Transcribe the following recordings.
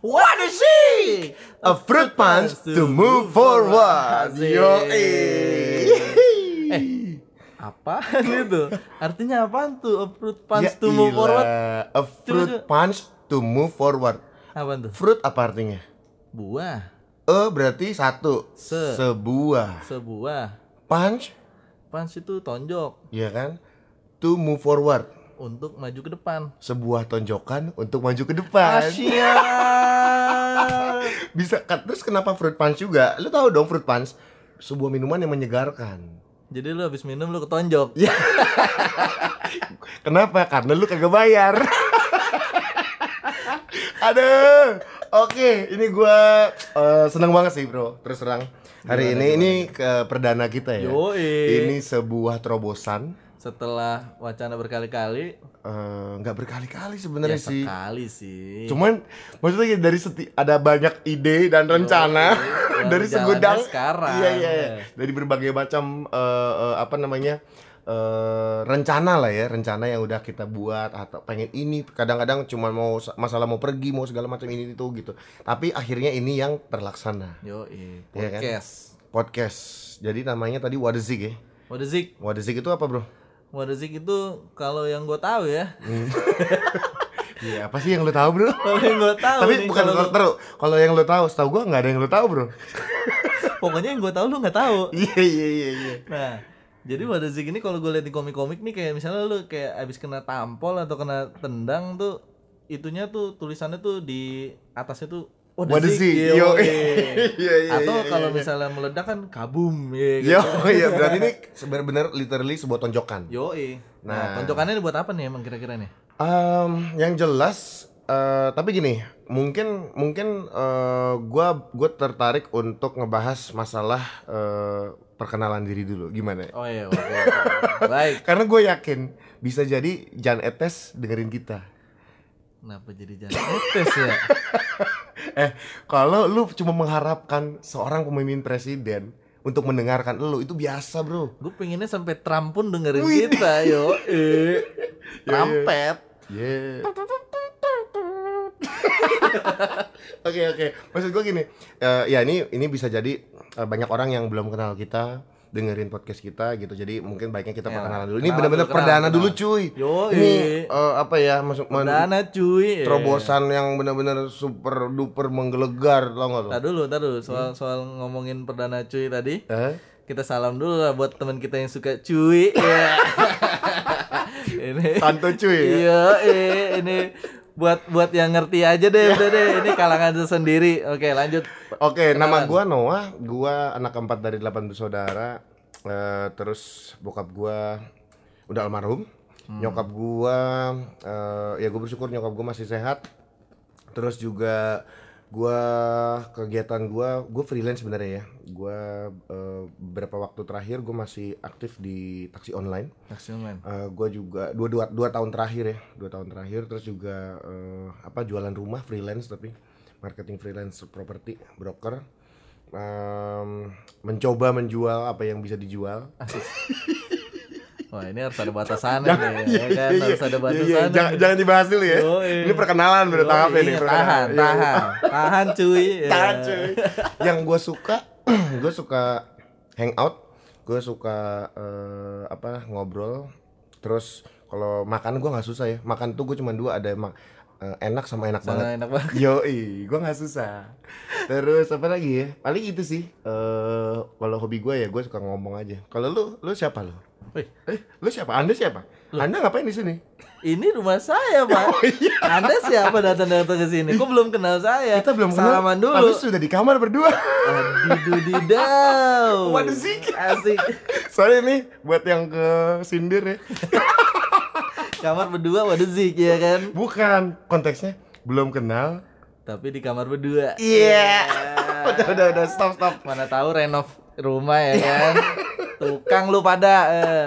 What is she? A fruit punch to move forward. Yo, Eh, apaan itu? Artinya apaan tuh? A fruit punch Ya to move forward? A fruit Coba, coba. punch to move forward. Apaan tuh? Fruit apa artinya? Buah, E berarti satu. Se. Sebuah. sebuah. Punch, Punch itu tonjok ya kan? To move forward. untuk maju ke depan. Sebuah tonjokan untuk maju ke depan. Asia. Bisa kan? Terus kenapa fruit punch juga? Lu tahu dong fruit punch? Sebuah minuman yang menyegarkan. Jadi lu habis minum lu ketonjok. Ya. Kenapa? Karena lu kagak bayar. Aduh. Oke, ini gua eh, seneng banget sih, Bro. Terus terang. Hari ini ini ke perdana kita ya. Yoi. Ini sebuah terobosan Setelah wacana berkali-kali, eh, nggak berkali-kali ya sebenarnya sih. sekali sih. Cuman maksudnya dari seti ada banyak ide dan rencana baru dari segudang sekarang. Iya iya. iya. Dari berbagai macam eh, eh, apa namanya? eh, rencana lah ya, rencana yang udah kita buat atau pengen ini kadang-kadang cuma mau masalah mau pergi, mau segala macam ini itu gitu. Tapi akhirnya ini yang terlaksana. Yo, Iya kan? podcast. Podcast. Jadi namanya tadi Wadazik ya. What is it? Wadazik itu apa, Bro? Is it itu kalau yang gue tahu ya. Iya, apa sih yang lo tahu, Bro? Kalau yang gue tahu Tapi nih, bukan kalau lu- kalau kalau yang lo tahu, setahu gua nggak ada yang lo tahu, Bro. pokoknya yang gue tahu lu nggak tahu. Iya iya iya iya. Nah, jadi is it ini kalau gue lihat di komik-komik nih kayak misalnya lu kayak abis kena tampol atau kena tendang tuh itunya tuh tulisannya tuh di atasnya tuh What is it? Yo, Yo, eh. iya, iya, Atau iya, kalau iya. misalnya meledak kan kabum ya Yo, gitu. iya berarti ini benar-benar literally sebuah tonjokan. Yo, Nah, Nah. tonjokannya buat apa nih emang kira-kira nih? Em, yang jelas eh, tapi gini, mungkin mungkin eh, gua gua tertarik untuk ngebahas masalah eh, perkenalan diri dulu. Gimana? Oh iya, oke. oke. Baik. Karena gue yakin bisa jadi Jan Etes dengerin kita. Kenapa jadi jangan etes ya? Eh, kalau lu cuma mengharapkan seorang pemimpin presiden untuk mendengarkan lu itu biasa, Bro. Gue pengennya sampai Trump pun dengerin Wih. kita, yo. Eh. Trampet. Yeah. Oke oke, maksud gue gini, eh, ya ini ini bisa jadi eh, banyak orang yang belum kenal kita dengerin podcast kita gitu, jadi mungkin baiknya kita Ya, perkenalan dulu. Ini benar-benar perdana kenalan. dulu cuy. Yoi. Ini eh, apa ya, masuk Perdana cuy. Eh. terobosan yang benar-benar super duper menggelegar, tau gak lo? Tar dulu, tar dulu. Soal soal ngomongin perdana cuy tadi. Eh? Kita salam dulu lah buat teman kita yang suka cuy. Ya. ini. Santo cuy ya? Iya, ini buat buat yang ngerti aja deh, udah deh. Ini kalangan sendiri. Oke, lanjut. Oke, nama Kenalan. gua Noah, gua anak keempat dari delapan bersaudara. Eh, terus bokap gua udah almarhum. Nyokap gua eh, ya gue bersyukur nyokap gua masih sehat. Terus juga gua kegiatan gua gue freelance sebenarnya ya. Gua eh, beberapa waktu terakhir gue masih aktif di taksi online. Taksi online. gue juga dua, dua dua tahun terakhir ya dua tahun terakhir terus juga eh, apa jualan rumah freelance tapi marketing freelance property broker Em, mencoba menjual apa yang bisa dijual. Wah, ini harus ada batasannya nih, ya kan? Iya, Harus ada iya, batasannya. iya. jangan, jangan dibahas dulu ya Yoi. ini perkenalan udah tahap ini iya, perkenalan. tahan, Iya, tahan, tahan cuy. Ya. tahan cuy yang gue suka gue suka hangout gue suka eh, apa ngobrol terus kalau makan gue nggak susah ya makan tuh gue cuma dua ada emang eh, enak sama enak banget Sana enak banget. Yoi, gue nggak susah. Terus apa lagi ya? Paling itu sih. Eh kalau hobi gue ya gue suka ngomong aja. Kalau lu, lu siapa lu? Wih, Eh, lu siapa? Anda siapa? Anda ngapain di sini? ini rumah saya, Pak. Oh, iya. Anda siapa datang-datang ke sini? Kok belum kenal saya? Kita belum kenal, Salaman dulu. Tapi sudah di kamar berdua. Adidudidau. What is it? Asik. Soalnya nih buat yang ke sindir ya. Kamar berdua what is it, ya kan? Bukan konteksnya belum kenal. Tapi di kamar berdua. Iya. udah udah udah stop stop. Mana tahu renov rumah ya kan? Tukang lu pada. eh.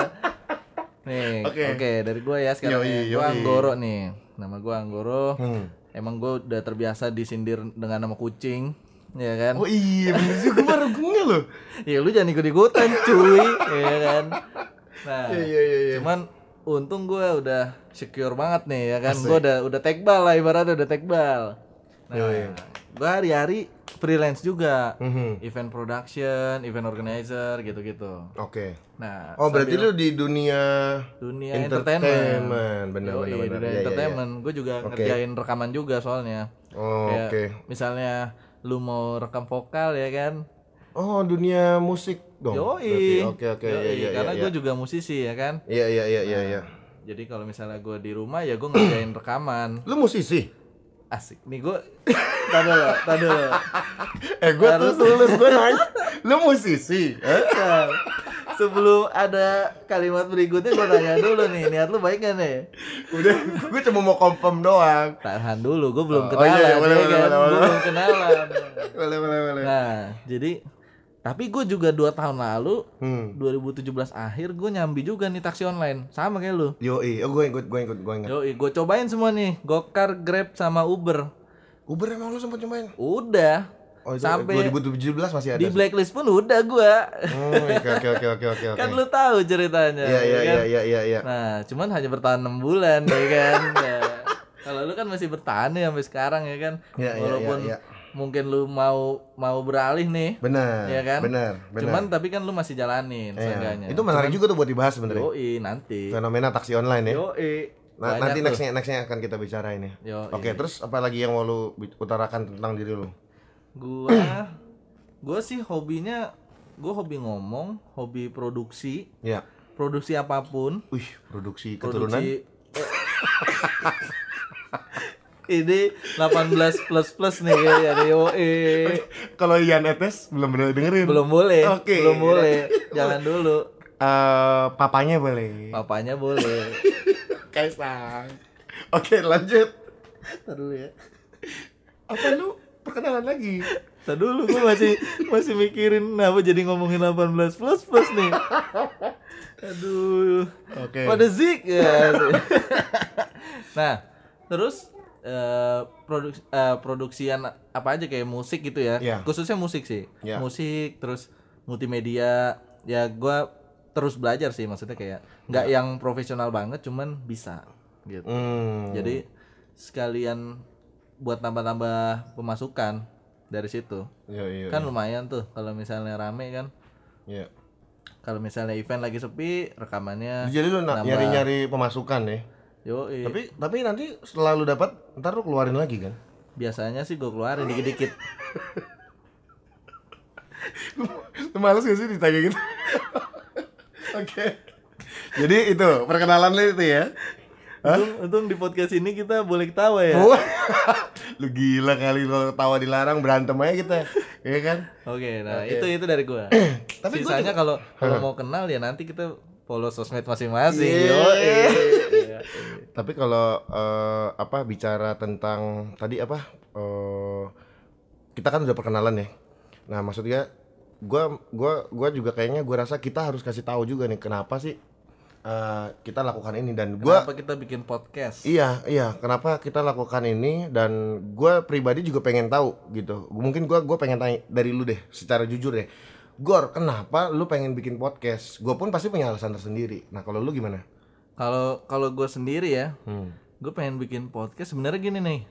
Nih, oke Oke. dari gua ya sekarang Yoi, ya. Gua yoi. Anggoro nih. Nama gua Anggoro. Hmm. emang gue udah terbiasa disindir dengan nama kucing ya kan Oh iya bener juga baru gue loh. ya lu jangan ikut ikutan cuy ya kan nah Iya iya iya. iya. cuman untung gue udah secure banget nih ya kan gue udah udah tekbal lah ibaratnya udah tekbal nah. Gue hari-hari freelance juga Mhm. event production event organizer gitu-gitu Oke. nah Oh berarti lu di dunia dunia entertainment. entertainment Bener Yoi, bener dunia Iya, iya, iya. entertainment gue juga Oke. ngerjain rekaman juga soalnya Oh, Oke. misalnya lu mau rekam vokal ya kan Oh dunia musik dong. Yoi. Oke oke iya karena gue juga musisi ya kan. Iya iya iya iya iya. Jadi kalau misalnya gue di rumah ya gue ngerjain rekaman. Lu musisi? Asik. Nih gue tadi dulu, tadi dulu. Eh gue tuh tulus gue nanya. Lu musisi? Eh? Nah, Sebelum ada kalimat berikutnya gue tanya dulu nih, niat lu baik gak nih? Udah, gue cuma mau confirm doang. Tahan dulu, gue belum Oh, kenalan iya, iya, boleh, ya boleh, kan? boleh, Gue boleh. belum kenalan. Boleh boleh boleh. Nah, jadi tapi gue juga dua tahun lalu Hmm. 2017 akhir gue nyambi juga nih taksi online sama kayak lu Yoi, oh gue ikut, gue ikut, gue ingat. Yoi, gue cobain semua nih Gokar, Grab, sama Uber Uber emang lu sempet nyobain? Udah Oh, itu Sampai 2017 masih ada. di blacklist pun udah gua Hmm, oke oke oke oke oke kan lu tahu ceritanya Iya iya ya iya kan? iya iya iya. nah cuman hanya bertahan enam bulan ya kan Ya. kalau lu kan masih bertahan nih sampai sekarang ya kan Iya, iya, walaupun iya, iya. mungkin lu mau mau beralih nih Benar. Iya kan? Benar, benar. cuman tapi kan lu masih Iya. jalanin seenggaknya Itu menarik juga tuh buat dibahas sebenarnya. yoi nanti Fenomena taksi online ya. yoi Nah, Banyak nanti tuh. nextnya nextnya akan kita bicarain ya. Yoi. Oke, terus apa lagi yang mau lu utarakan tentang diri lu? gua gua sih hobinya gua hobi ngomong hobi produksi Ya. produksi apa pun Wih, produksi keturunan. produksi ini 18 plus plus nih ya yoi Kalau Ian Etes belum pernah dengerin. belum boleh Oke. belum boleh jangan dulu Eh, papanya boleh. papanya boleh Kaisang. Oke, lanjut. Ntar dulu ya Apa lu perkenalan lagi? Ntar dulu gue masih masih mikirin apa jadi ngomongin 18 plus plus nih aduh Oke. pada zik ya nah terus eh, produk eh, produksian apa aja kayak musik gitu ya Iya. khususnya musik sih Iya. musik terus multimedia ya gua terus belajar sih maksudnya kayak nggak yang profesional banget cuman bisa gitu Hmm. jadi sekalian buat tambah-tambah pemasukan dari situ Iya, iya. kan lumayan tuh kalau misalnya rame kan Iya. kalau misalnya event lagi sepi rekamannya Jadi lu nyari-nyari pemasukan ya. yo Tapi tapi nanti setelah lu dapat ntar lu keluarin lagi kan? biasanya sih gue keluarin dikit-dikit males gak sih ditanya gitu? Oke. Jadi itu perkenalan lu itu ya. untung, untung di podcast ini kita boleh ketawa ya Wah, lu gila kali lu tawa dilarang berantem aja kita. Iya kan? oke nah itu itu dari gue Tapi gua sisanya kalau kalau mau kenal ya nanti kita follow sosmed masing-masing Iya. yo Iya. Tapi kalau eh, apa bicara tentang tadi apa eh, kita kan udah perkenalan ya. Nah maksudnya gua gua gua juga kayaknya gua rasa kita harus kasih tahu juga nih kenapa sih eh, kita lakukan ini dan gua kenapa kita bikin podcast Iya, iya. Kenapa kita lakukan ini dan gue pribadi juga pengen tahu gitu. Mungkin gue gua pengen tanya dari lu deh, secara jujur deh. Gor, kenapa lu pengen bikin podcast? Gue pun pasti punya alasan tersendiri. Nah, kalau lu gimana? kalau kalau gue sendiri ya Hmm. gue pengen bikin podcast sebenarnya gini nih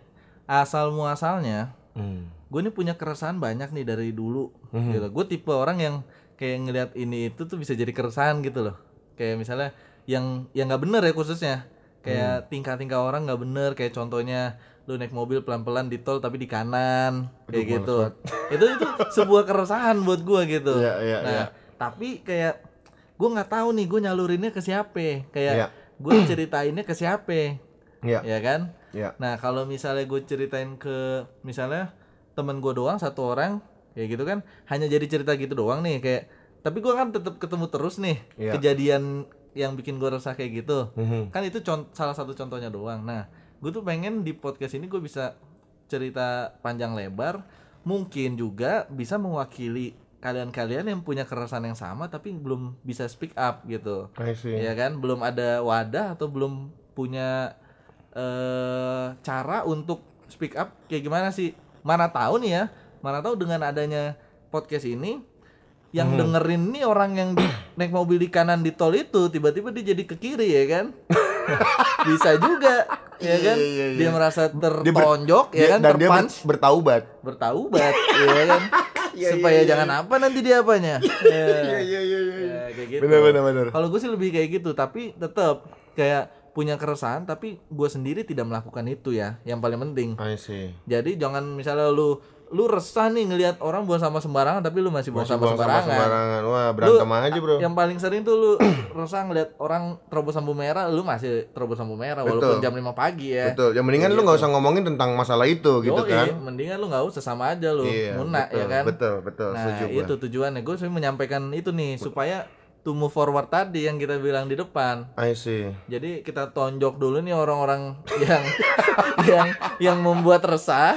asal muasalnya Hmm. Gue nih punya keresahan banyak nih dari dulu Mhm. gitu gue tipe orang yang kayak ngelihat ini itu tuh bisa jadi keresahan gitu loh kayak misalnya yang yang nggak bener ya khususnya Hmm. kayak tingkah-tingkah orang nggak bener kayak contohnya lu naik mobil pelan-pelan di tol tapi di kanan kayak Aduh, gitu itu itu sebuah keresahan buat gue gitu Iya, iya, nah iya. tapi kayak gue nggak tahu nih gue nyalurinnya ke siapa kayak Iya. gue ceritainnya ke siapa Iya. ya kan Iya. Nah kalau misalnya gue ceritain ke misalnya temen gue doang satu orang kayak gitu kan. Hanya jadi cerita gitu doang nih kayak tapi gue kan tetap ketemu terus nih Iya. kejadian yang bikin gue resah kayak gitu. Mhm. kan itu con- salah satu contohnya doang. Nah gue tuh pengen di podcast ini gue bisa cerita panjang lebar. Mungkin juga bisa mewakili kalian-kalian yang punya keresahan yang sama tapi belum bisa speak up gitu. I see. ya kan? Belum ada wadah atau belum punya eh cara untuk speak up kayak gimana sih mana tahu nih ya mana tahu dengan adanya podcast ini yang dengerin nih orang yang di, naik mobil di kanan di tol itu tiba-tiba dia jadi ke kiri ya kan bisa juga ya kan Iya, iya, iya. dia merasa Dia ber- tertonjok ya Dia- kan dan dia terpunch bertaubat. bertaubat ya kan Iya, supaya iya, iya. jangan apa nanti dia apanya ya. iya iya Ya, kayak gitu bener bener. kalau gue sih lebih kayak gitu tapi tetap kayak punya keresahan tapi gue sendiri tidak melakukan itu ya yang paling penting I see. jadi jangan misalnya lu lu resah nih ngelihat orang buang sampah sembarangan tapi lu masih buang sampah sembarangan sembarangan. Wah, berantem Lu- aja, Bro. yang paling sering tuh lu resah ngelihat orang terobos lampu merah lu masih terobos lampu merah walaupun Betul. jam 5 pagi ya Betul. Yang mendingan lu nggak usah ngomongin tentang masalah itu gitu Yoi, kan. mendingan lu nggak usah sama aja lu Iya, muna betul, ya kan Betul, betul. Nah gua. itu tujuannya gue sih menyampaikan itu nih supaya to move forward tadi yang kita bilang di depan. I see. Jadi kita tonjok dulu nih orang-orang yang yang yang membuat resah,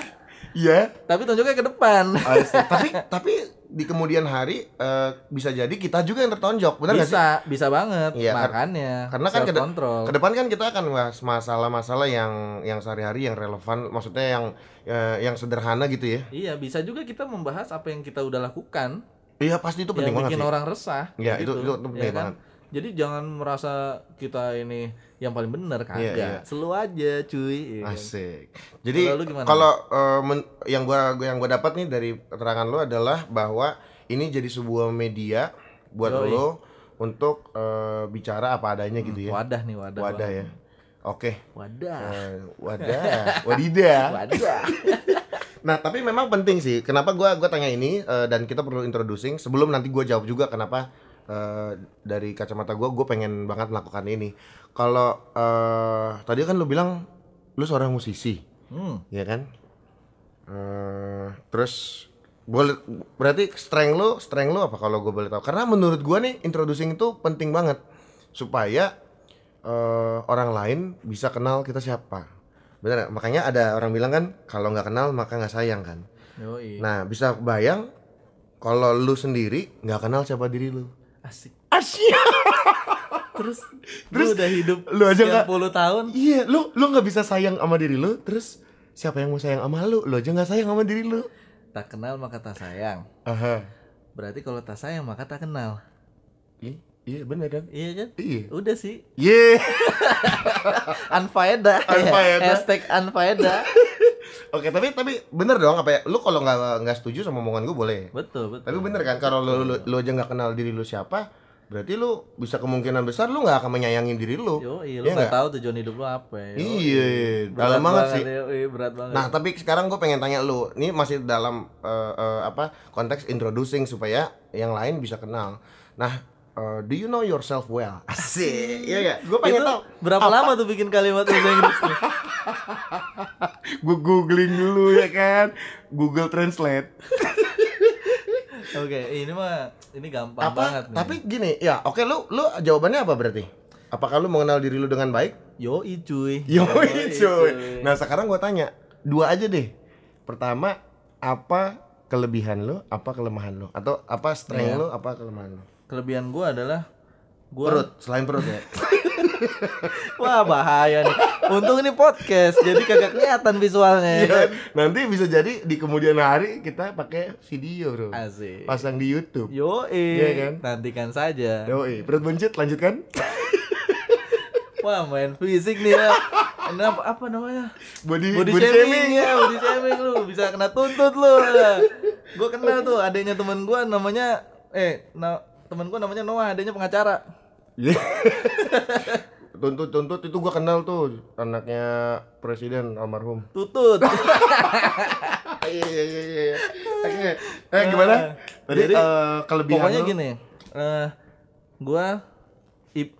Iya. tapi tonjoknya ke depan. I see. tapi tapi di kemudian hari eh, bisa jadi kita juga yang tertonjok, benar nggak sih? bisa, bisa banget. Kar- Makanya Karena kan ke, de- kontrol. ke depan kan kita akan bahas masalah-masalah yang yang sehari-hari yang relevan, maksudnya yang eh, yang sederhana gitu ya. Iya, bisa juga kita membahas apa yang kita udah lakukan Iya pasti itu penting yang banget bikin sih. orang resah. Iya, gitu, itu- itu- itu penting ya kan? banget. Jadi jangan merasa kita ini yang paling benar kagak. Iya, iya. Selu aja, cuy. iya kan? Asik. Jadi Kalau men- yang gua yang gua dapat nih dari keterangan lu adalah bahwa ini jadi sebuah media buat Yoi. lo untuk eh, bicara apa adanya gitu ya. Wadah nih, wadah. Wadah banget. ya. Oke. Wadah. Eh, wadah, wadidah. Wadah. Nah, tapi memang penting sih. Kenapa gua gua tanya ini eh, dan kita perlu introducing sebelum nanti gua jawab juga kenapa eh, dari kacamata gua gua pengen banget melakukan ini. Kalau eh, tadi kan lu bilang lu seorang musisi, Hmm. ya kan? Eh, terus boleh berarti strength lu, strength lu apa kalau gue boleh tahu? Karena menurut gua nih introducing itu penting banget supaya eh, orang lain bisa kenal kita siapa. Bener? Makanya ada orang bilang kan kalau nggak kenal maka nggak sayang kan. Yoi. Nah bisa bayang kalau lu sendiri nggak kenal siapa diri lu. Asik. Asyik. Terus, lu udah hidup lu aja nggak- puluh tahun. Iya, lu lu nggak bisa sayang sama diri lu, terus siapa yang mau sayang sama lu? Lu aja nggak sayang sama diri lu. Tak kenal maka tak sayang. Aha. Berarti kalau tak sayang maka tak kenal. Iya, iya bener kan? Iya kan? Iya. Udah sih. Iya. Unfaedah. ya. Unfaedah. Hashtag unfaedah. Oke, tapi tapi bener dong apa ya? Lu kalau nggak nggak setuju sama omongan gue boleh. betul, betul. Tapi bener kan kalau lu, lu, lu aja nggak kenal diri lu siapa, berarti lu bisa kemungkinan besar lu nggak akan menyayangin diri lu. Yo, iya, Iya lu nggak nggak? tahu tujuan hidup lu apa. Yo, Iya, dalam banget sih. Yoi, berat banget. Nah, tapi sekarang gue pengen tanya lu, ini masih dalam eh, eh, apa konteks introducing supaya yang lain bisa kenal. Nah, eh, do you know yourself well? Asik, iya ya. Gue pengen tahu. berapa lama tuh bikin kalimat bahasa Inggris tuh? Gue googling dulu ya kan, Google Translate. Oke, ini mah ini gampang apa? banget nih. Tapi gini, ya, oke lu lu jawabannya apa berarti? Apakah lu mengenal diri lu dengan baik? Yoi cuy. Yoi cuy. Nah sekarang gua tanya dua aja deh. Pertama apa kelebihan lu, apa kelemahan lu, atau apa strength Iya. lu, apa kelemahan lu? Kelebihan gua adalah gua Perut, selain perut ya. Wah, bahaya nih. Untung ini podcast, jadi kagak kelihatan visualnya ya Iya, kan? Nanti bisa jadi di kemudian hari kita pakai video bro. Asik. Pasang di YouTube. Yoi. Iya kan? Nantikan saja. Yoi, perut buncit lanjutkan. Wah, main fisik nih ya. Ini apa, namanya? Body, Body, shaming, ya, body shaming lu bisa kena tuntut lu. Gue kenal tuh adanya temen gua namanya eh na, temen gua namanya Noah, adanya pengacara. Iya. tuntut tuntut itu gua kenal tuh anaknya presiden almarhum. Tutut. Iya iya iya iya. Oke. Eh gimana? Tadi Jadi, eh, kelebihan Pokoknya gini, eh gua ip,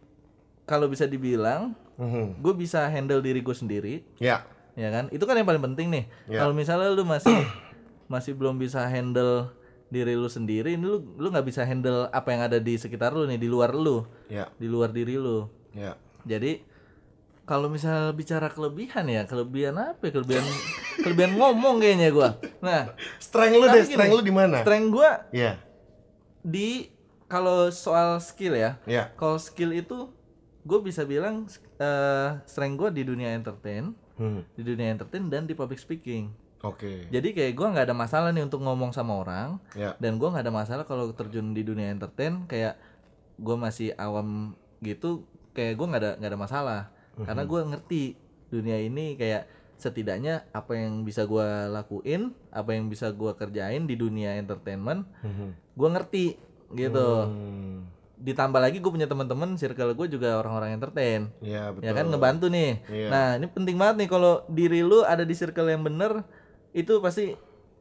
kalau bisa dibilang, Mhm. gue bisa handle diri gue sendiri, Ya. ya kan? Itu kan yang paling penting nih. Ya. Kalau misalnya lu masih masih belum bisa handle diri lu sendiri, ini lu lu nggak bisa handle apa yang ada di sekitar lu nih, di luar lu, Ya. di luar diri lu. Ya. Jadi kalau misal bicara kelebihan ya, kelebihan apa? ya? Kelebihan kelebihan ngomong kayaknya gua. Nah, Strength lu deh, strength lu di mana? strength gua Iya. di kalau soal skill ya. Iya. Kalau skill itu gue bisa bilang eh strength gue di dunia entertain Hmm. di dunia entertain dan di public speaking Oke. jadi kayak gua nggak ada masalah nih untuk ngomong sama orang Ya. dan gua nggak ada masalah kalau terjun di dunia entertain kayak gua masih awam gitu kayak gua nggak ada nggak ada masalah karena gua ngerti dunia ini kayak setidaknya apa yang bisa gua lakuin apa yang bisa gua kerjain di dunia entertainment Mhm. gua ngerti gitu Hmm. ditambah lagi gue punya teman-teman circle gue juga orang-orang entertain Ya betul. ya kan ngebantu nih Iya. nah ini penting banget nih kalau diri lu ada di circle yang bener itu pasti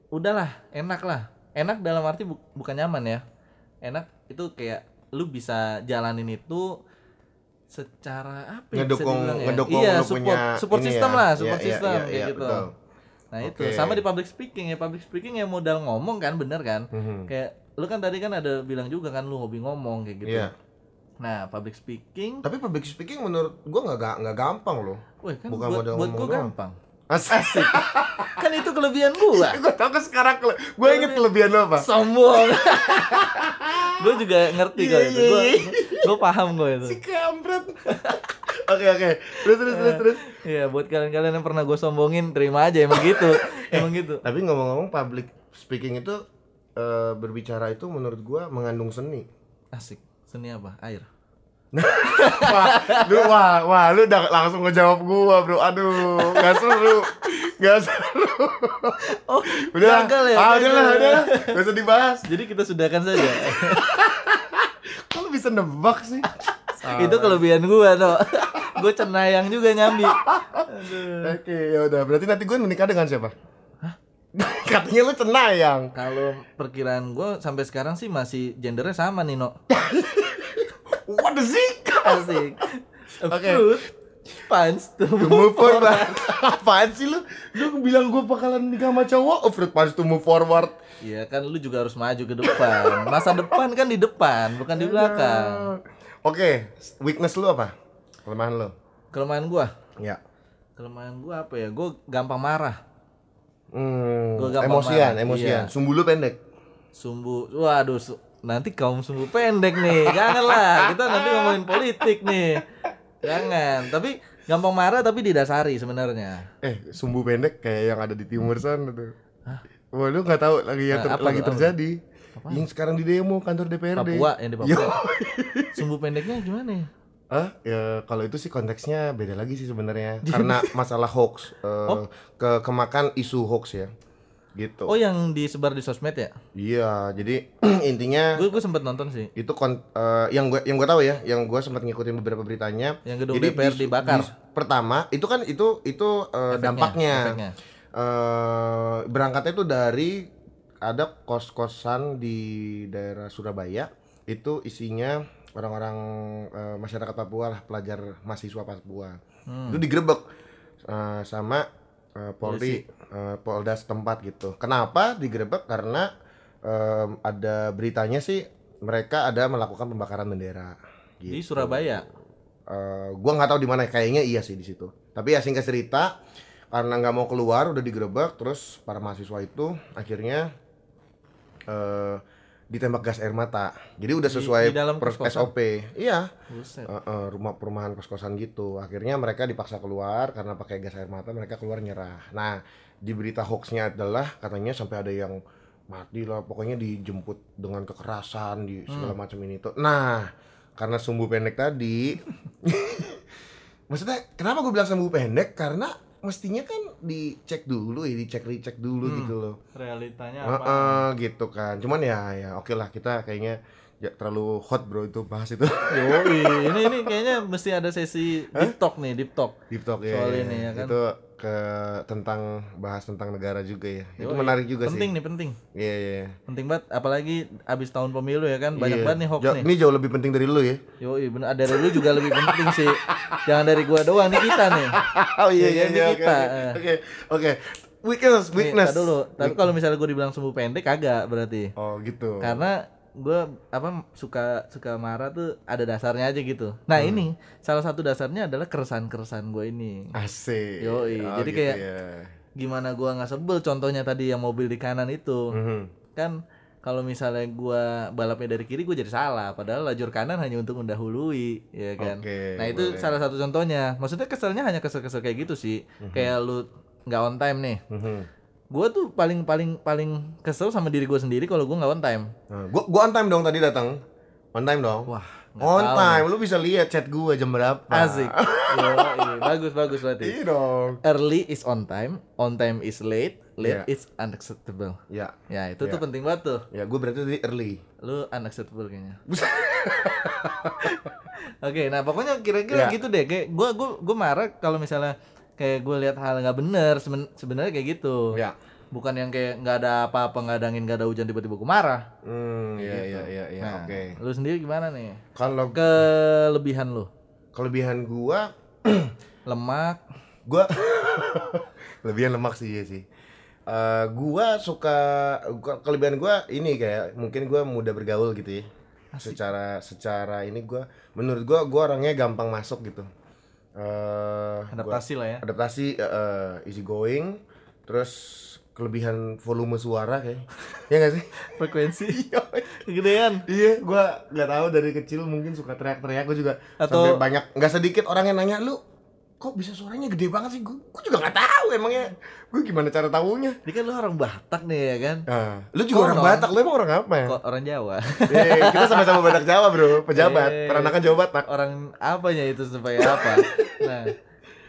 udahlah enak lah enak dalam arti bu- bukan nyaman ya enak itu kayak lu bisa jalanin itu secara apa ya Ngedukung- ya? ngedukung iya, lu support, punya support system ya. lah Iya, support iya, system iya, kayak iya, gitu betul. nah itu Oke. sama di public speaking ya public speaking ya modal ngomong kan bener kan Mhm. kayak lu kan tadi kan ada bilang juga kan lu hobi ngomong kayak gitu Iya. nah public speaking Tapi public speaking menurut gua nggak ga- nggak gampang loh. Wih, kan Bukan buat, modal buat ngomong gua doang. gampang Asik. kan itu kelebihan gua gue tau kan sekarang kele- gue inget kelebihan lo apa? sombong gua juga ngerti kok Iya, itu iya, gua, iya. gua paham kok itu Si kampret. Oke oke. Terus terus terus terus. Iya buat kalian-kalian yang pernah gue sombongin terima aja emang gitu emang gitu Tapi ngomong-ngomong public speaking itu eh, berbicara itu menurut gua mengandung seni. asik seni apa air wah, lu wah, wah, lu udah langsung ngejawab gua, Bro. Aduh, gak seru. Gak seru. oh Udah, gagal ya ah, udah lah, udah lah. Gak usah dibahas. jadi kita sudahkan saja lu bisa nebak sih? itu kelebihan gua tuh gue cenayang juga nyambi. Oke, ya udah. Berarti nanti gue menikah dengan siapa? Katanya lu cenayang. kalau perkiraan gue sampai sekarang sih masih gendernya sama Nino What the sih? asik A Oke. fruit punch to move forward. Apaan sih lu? Lu bilang gue bakalan nikah sama cowok, oh, fruit punch to move forward. Iya kan lu juga harus maju ke depan. Masa depan kan di depan, bukan di belakang. Oke, weakness lu apa? Kelemahan lu? Kelemahan gua, Ya. kelemahan gua apa ya? Gua gampang marah. Hmm, Gua gampang emosian, marah. emosian. Iya. Sumbu lu pendek. Sumbu, waduh, su- nanti kaum sumbu pendek nih. Janganlah, kita nanti ngomongin politik nih. Jangan. Tapi gampang marah tapi didasari sebenarnya. Eh, sumbu pendek kayak yang ada di timur sana tuh. Wah, lu nggak tahu lagi yang Nah, ter- apa lagi apa terjadi. Yang sekarang di demo kantor DPRD. Papua yang di. Papua. Sumbu pendeknya gimana ya? Hah? Ya kalau itu sih konteksnya beda lagi sih sebenarnya. Karena masalah hoax, eh, ke kemakan isu hoax ya. Gitu. Oh, yang disebar di sosmed ya? Iya, jadi intinya Gue gue sempet nonton sih. itu kon eh, yang gue yang gue tahu ya, yang gue sempat ngikutin beberapa beritanya. Yang gedung Jadi DPR di- dibakar. di- pertama, itu kan itu itu eh, Efeknya, dampaknya. efeknya. Eh, berangkatnya itu dari ada kos-kosan di daerah Surabaya itu isinya orang-orang eh, masyarakat Papua lah pelajar mahasiswa Papua Hmm. itu digerebek eh, sama eh, Polri eh, Polda setempat gitu. Kenapa digerebek? Karena em, ada beritanya sih mereka ada melakukan pembakaran bendera Di gitu. Surabaya. Eh, gua nggak tahu di mana. Kayaknya iya sih di situ. Tapi ya singkat cerita karena nggak mau keluar udah digerebek terus para mahasiswa itu akhirnya eh ditembak gas air mata. Jadi udah Di- sesuai di dalam per- kos-kosan? SOP iya. Buset. eh, eh, rumah perumahan kos kosan gitu. Akhirnya mereka dipaksa keluar karena pakai gas air mata mereka keluar nyerah. Nah di berita hoaxnya adalah katanya sampai ada yang mati lah pokoknya dijemput dengan kekerasan di segala macam ini tuh. Nah karena sumbu pendek tadi maksudnya kenapa gue bilang sumbu pendek? Karena mestinya kan dicek dulu ya dicek dicek dulu Hmm. gitu loh Realitanya apa? gitu kan cuman ya ya oke lah kita kayaknya ya, terlalu hot bro itu bahas itu Yoi, ini ini kayaknya mesti ada sesi deep talk nih, deep talk. Deep Talk ya, Soal ya. ini ya kan. Itu ke tentang bahas tentang negara juga ya. itu menarik juga penting sih. nih, penting. Iya iya. Penting banget apalagi abis tahun pemilu ya kan, banyak Iya. banget nih hoax nih. Ini jauh lebih penting dari lu ya. Yoi, bener ada dari lu juga lebih penting sih. Jangan dari gua doang nih kita nih. Oh iya, iya, oke, kita, oke. eh. Oke. Weakness Nih, weakness. tar dulu. Tapi kalau misalnya gua dibilang sumbu pendek kagak berarti. Oh gitu. Karena gua apa suka suka marah tuh ada dasarnya aja gitu. Nah, Hmm. ini salah satu dasarnya adalah keresahan-keresahan gua ini. Asik. Yoi, Oh, jadi gitu kayak- ya. Gimana gua nggak sebel contohnya tadi yang mobil di kanan itu. Mhm. kan kalau misalnya gua balapnya dari kiri gue jadi salah padahal lajur kanan hanya untuk mendahului ya kan Oke, nah itu boleh. salah satu contohnya maksudnya keselnya hanya kesel-kesel kayak gitu sih Mhm. kayak lu nggak on time nih Mhm. Gue tuh paling paling paling kesel sama diri gue sendiri kalau gue nggak on time Nah, gua gua on time dong tadi datang. On time dong. wah on tahu time, lu bisa lihat chat gua jam berapa. asik Yoi, bagus bagus berarti Iya dong. early is on time on time is late late Iya. is unacceptable Ya, ya itu tuh Iya. penting banget tuh ya gua berarti tadi early. lu unacceptable kayaknya oke nah pokoknya kira-kira Ya. gitu deh kayak gue gue gue marah kalau misalnya kayak gue lihat hal nggak bener seben- sebenarnya kayak gitu Ya. bukan yang kayak nggak ada apa-apa nggak ada angin nggak ada hujan tiba-tiba gue marah Hmm, iya Gitu. iya iya iya, Nah, oke. lu sendiri gimana nih Kalau kelebihan lu kelebihan gua lemak gua lebihan lemak sih iya sih. Eh, gua suka kelebihan gua ini kayak mungkin gua mudah bergaul gitu ya. Secara secara ini gua menurut gua gua orangnya gampang masuk gitu. Eh gua- adaptasi lah ya. Adaptasi eh, easy going. Terus kelebihan volume suara kayak. Ya gak sih? Frekuensi. Kegedean. Iya gua nggak tahu dari kecil mungkin suka teriak-teriak. Gua juga Atau- sampai banyak nggak sedikit orang yang nanya lu kok bisa suaranya gede banget sih? Gua, gua juga nggak tahu emangnya. Gua gimana cara tahunya ini kan lu orang Batak nih ya kan? Nah, lu juga orang Konon. Batak? Lu emang orang apa ya? Kok orang Jawa? Eh, kita sama-sama Batak Jawa bro. Pejabat. Eh. peranakan Jawa Batak. Orang apanya itu supaya apa? Nah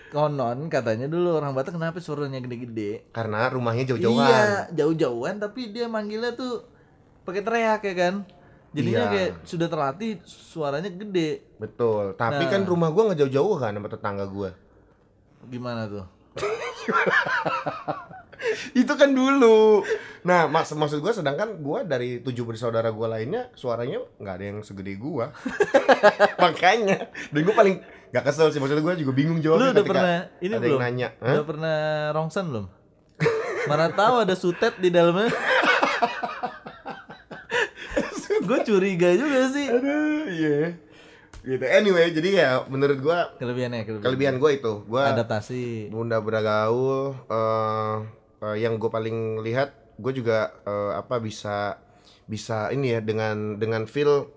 konon katanya dulu orang Batak kenapa suaranya gede-gede? Karena rumahnya jauh-jauhan. Iya jauh-jauhan tapi dia manggilnya tuh pakai teriak ya kan? Jadinya Iya. kayak sudah terlatih suaranya gede. Betul. Tapi Nah. kan rumah gua nggak jauh-jauh kan sama tetangga gua gimana tuh? Itu kan dulu. Nah mak maksud gue sedangkan gue dari tujuh bersaudara gue lainnya suaranya nggak ada yang segede gue makanya. Dan gue paling nggak kesel sih maksud gue juga bingung lu jawabnya udah ketika pernah ini ada belum? yang nanya Hah? udah pernah rongsen belum? Mana tahu ada sutet di dalamnya. Gue curiga juga sih. Aduh iya gitu. Anyway jadi ya menurut gue kelebihannya kelebihan, kelebihan gue itu. Gue adaptasi. Mudah bergaul eh eh, yang gue paling lihat gue juga eh, apa bisa bisa ini ya dengan dengan feel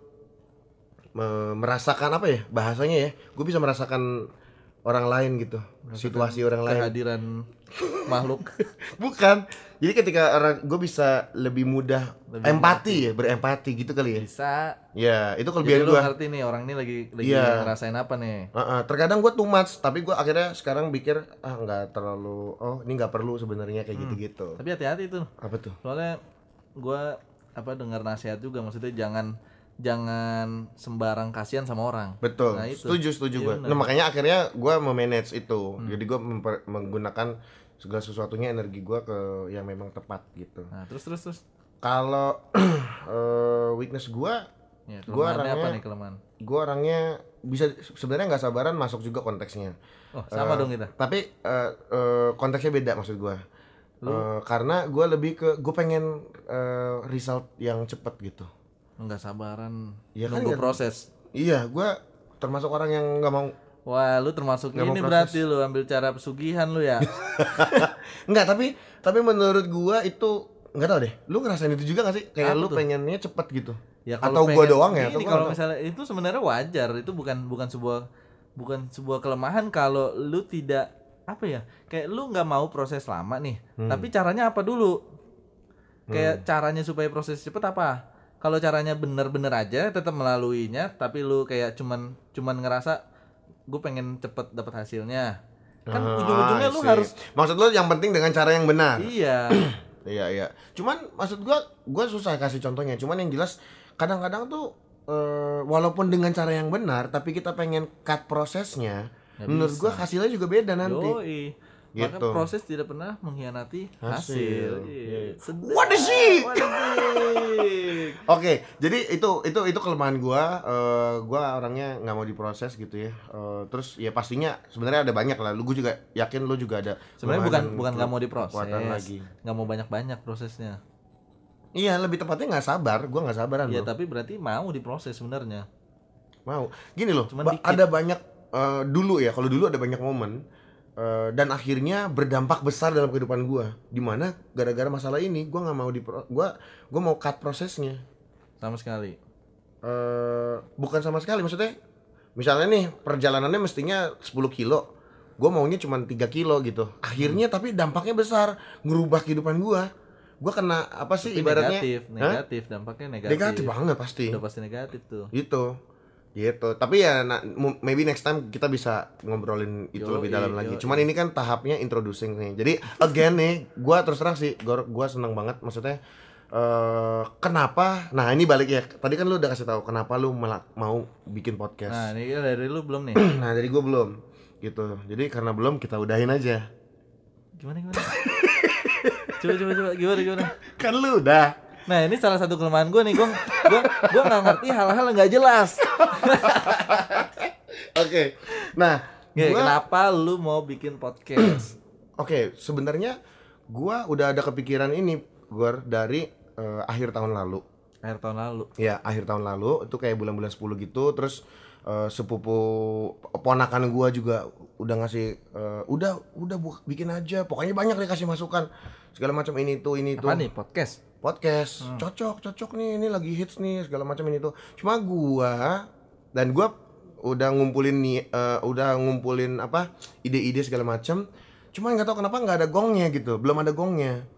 me- merasakan apa ya bahasanya ya gue bisa merasakan orang lain gitu situasi orang lain. kehadiran makhluk. Bukan. Jadi ketika orang gue bisa lebih mudah Lebih empati ya berempati gitu kali ya. Bisa. Ya itu kelebihan gue ngerti nih orang ini lagi lagi Iya. ngerasain apa nih? Heeh, terkadang gue too much tapi gue akhirnya sekarang pikir ah nggak terlalu oh ini nggak perlu sebenarnya kayak gitu gitu tapi hati-hati tuh. Apa tuh? Soalnya gua apa dengar nasihat juga maksudnya jangan jangan sembarang kasihan sama orang Betul, Nah, itu. setuju setuju Iya, gue. Nah makanya akhirnya gue memanage itu. Jadi gue menggunakan segala sesuatunya energi gue ke yang memang tepat gitu. nah terus terus terus Kalau eh, weakness gue, ya, Gua kelemahannya apa orangnya- nih kelemahan gue orangnya bisa sebenarnya nggak sabaran masuk juga konteksnya. oh sama Eh, dong kita Tapi eh, eh, konteksnya beda maksud gue. Eh, karena gue lebih ke gue pengen eh, result yang cepet gitu. Nggak sabaran kan, nunggu nggak- proses Iya, gue termasuk orang yang nggak mau wah lu termasuk Nggak mau ini berarti lu ambil cara pesugihan lu ya Enggak, tapi tapi menurut gua itu nggak tahu deh. Lu ngerasain itu juga gak sih? Kayak Apa lu tuh? pengennya cepet gitu. ya Atau gua doang ya? Atau kalau nggak misalnya itu sebenarnya wajar itu bukan bukan sebuah bukan sebuah kelemahan kalau lu tidak apa ya kayak lu nggak mau proses lama nih Hmm. tapi caranya apa dulu kayak caranya supaya proses cepet apa kalau caranya bener-bener aja tetap melaluinya tapi lu kayak cuman cuman ngerasa gue pengen cepet dapat hasilnya kan Ah, ujung-ujungnya lu harus Maksud lu yang penting dengan cara yang benar. iya Iya, iya. Cuman maksud gua gua susah kasih contohnya. Cuman yang jelas kadang-kadang tuh eh, walaupun dengan cara yang benar tapi kita pengen cut prosesnya, Nggak menurut gua hasilnya juga beda nanti. Yoi. Maka Gitu. proses tidak pernah mengkhianati hasil. Hasil. Iya. Iya. Sedap. What is it? What is it? Oke, jadi itu itu itu kelemahan gua. Eh, gua orangnya nggak mau diproses gitu ya. Eh, terus ya pastinya sebenarnya ada banyak lah. Lu gua juga yakin lu juga ada. Sebenarnya bukan bukan nggak mau diproses, lagi. nggak mau banyak-banyak prosesnya. Iya, lebih tepatnya nggak sabar. Gua nggak sabaran Ya bro. tapi berarti mau diproses sebenarnya. Mau. Gini loh, Cuman ba- dikit. ada banyak eh, dulu ya. Kalau dulu ada banyak momen Eh, dan akhirnya berdampak besar dalam kehidupan gua di mana gara-gara masalah ini gua nggak mau di gua gua mau cut prosesnya Sama sekali. eh bukan sama sekali maksudnya misalnya nih perjalanannya mestinya 10 kilo gue maunya cuma 3 kilo gitu akhirnya tapi dampaknya besar ngerubah kehidupan gua gua kena apa sih Tapi ibaratnya negatif, Hah? negatif, dampaknya negatif. negatif banget pasti Udah pasti negatif tuh. gitu gitu. Tapi ya na- mu- maybe next time kita bisa ngobrolin itu Yoi, lebih dalam lagi. yoi. cuman ini kan tahapnya introducing nih. Jadi again nih gua terus terang sih gua gua seneng banget. Maksudnya eh kenapa? Nah ini balik ya. Tadi kan lu udah kasih tahu kenapa lu melak- mau bikin Nah, podcast ini kan dari lu belum nih. nah dari gua belum. Gitu. Jadi karena belum kita udahin aja. Gimana gimana? coba coba coba. Gimana gimana? kan lu udah Nah, ini salah satu kelemahan gue nih. Gue gue gue nggak ngerti hal-hal yang nggak jelas. oke nah gua- kenapa lu mau bikin podcast? Oke, sebenarnya gua udah ada kepikiran ini gua dari eh, akhir tahun lalu. Akhir tahun lalu. Ya, akhir tahun lalu itu kayak bulan-bulan 10 gitu terus eh, sepupu ponakan gua juga udah ngasih eh, udah udah bu- bikin aja. Pokoknya banyak dikasih masukan segala macam ini tuh ini tuh. nih podcast? podcast. Cocok cocok nih ini lagi hits nih segala macam ini tuh. Cuma gua dan gua udah ngumpulin nih eh, udah ngumpulin apa ide-ide segala macam. Cuma nggak tahu kenapa nggak ada gongnya gitu belum ada gongnya.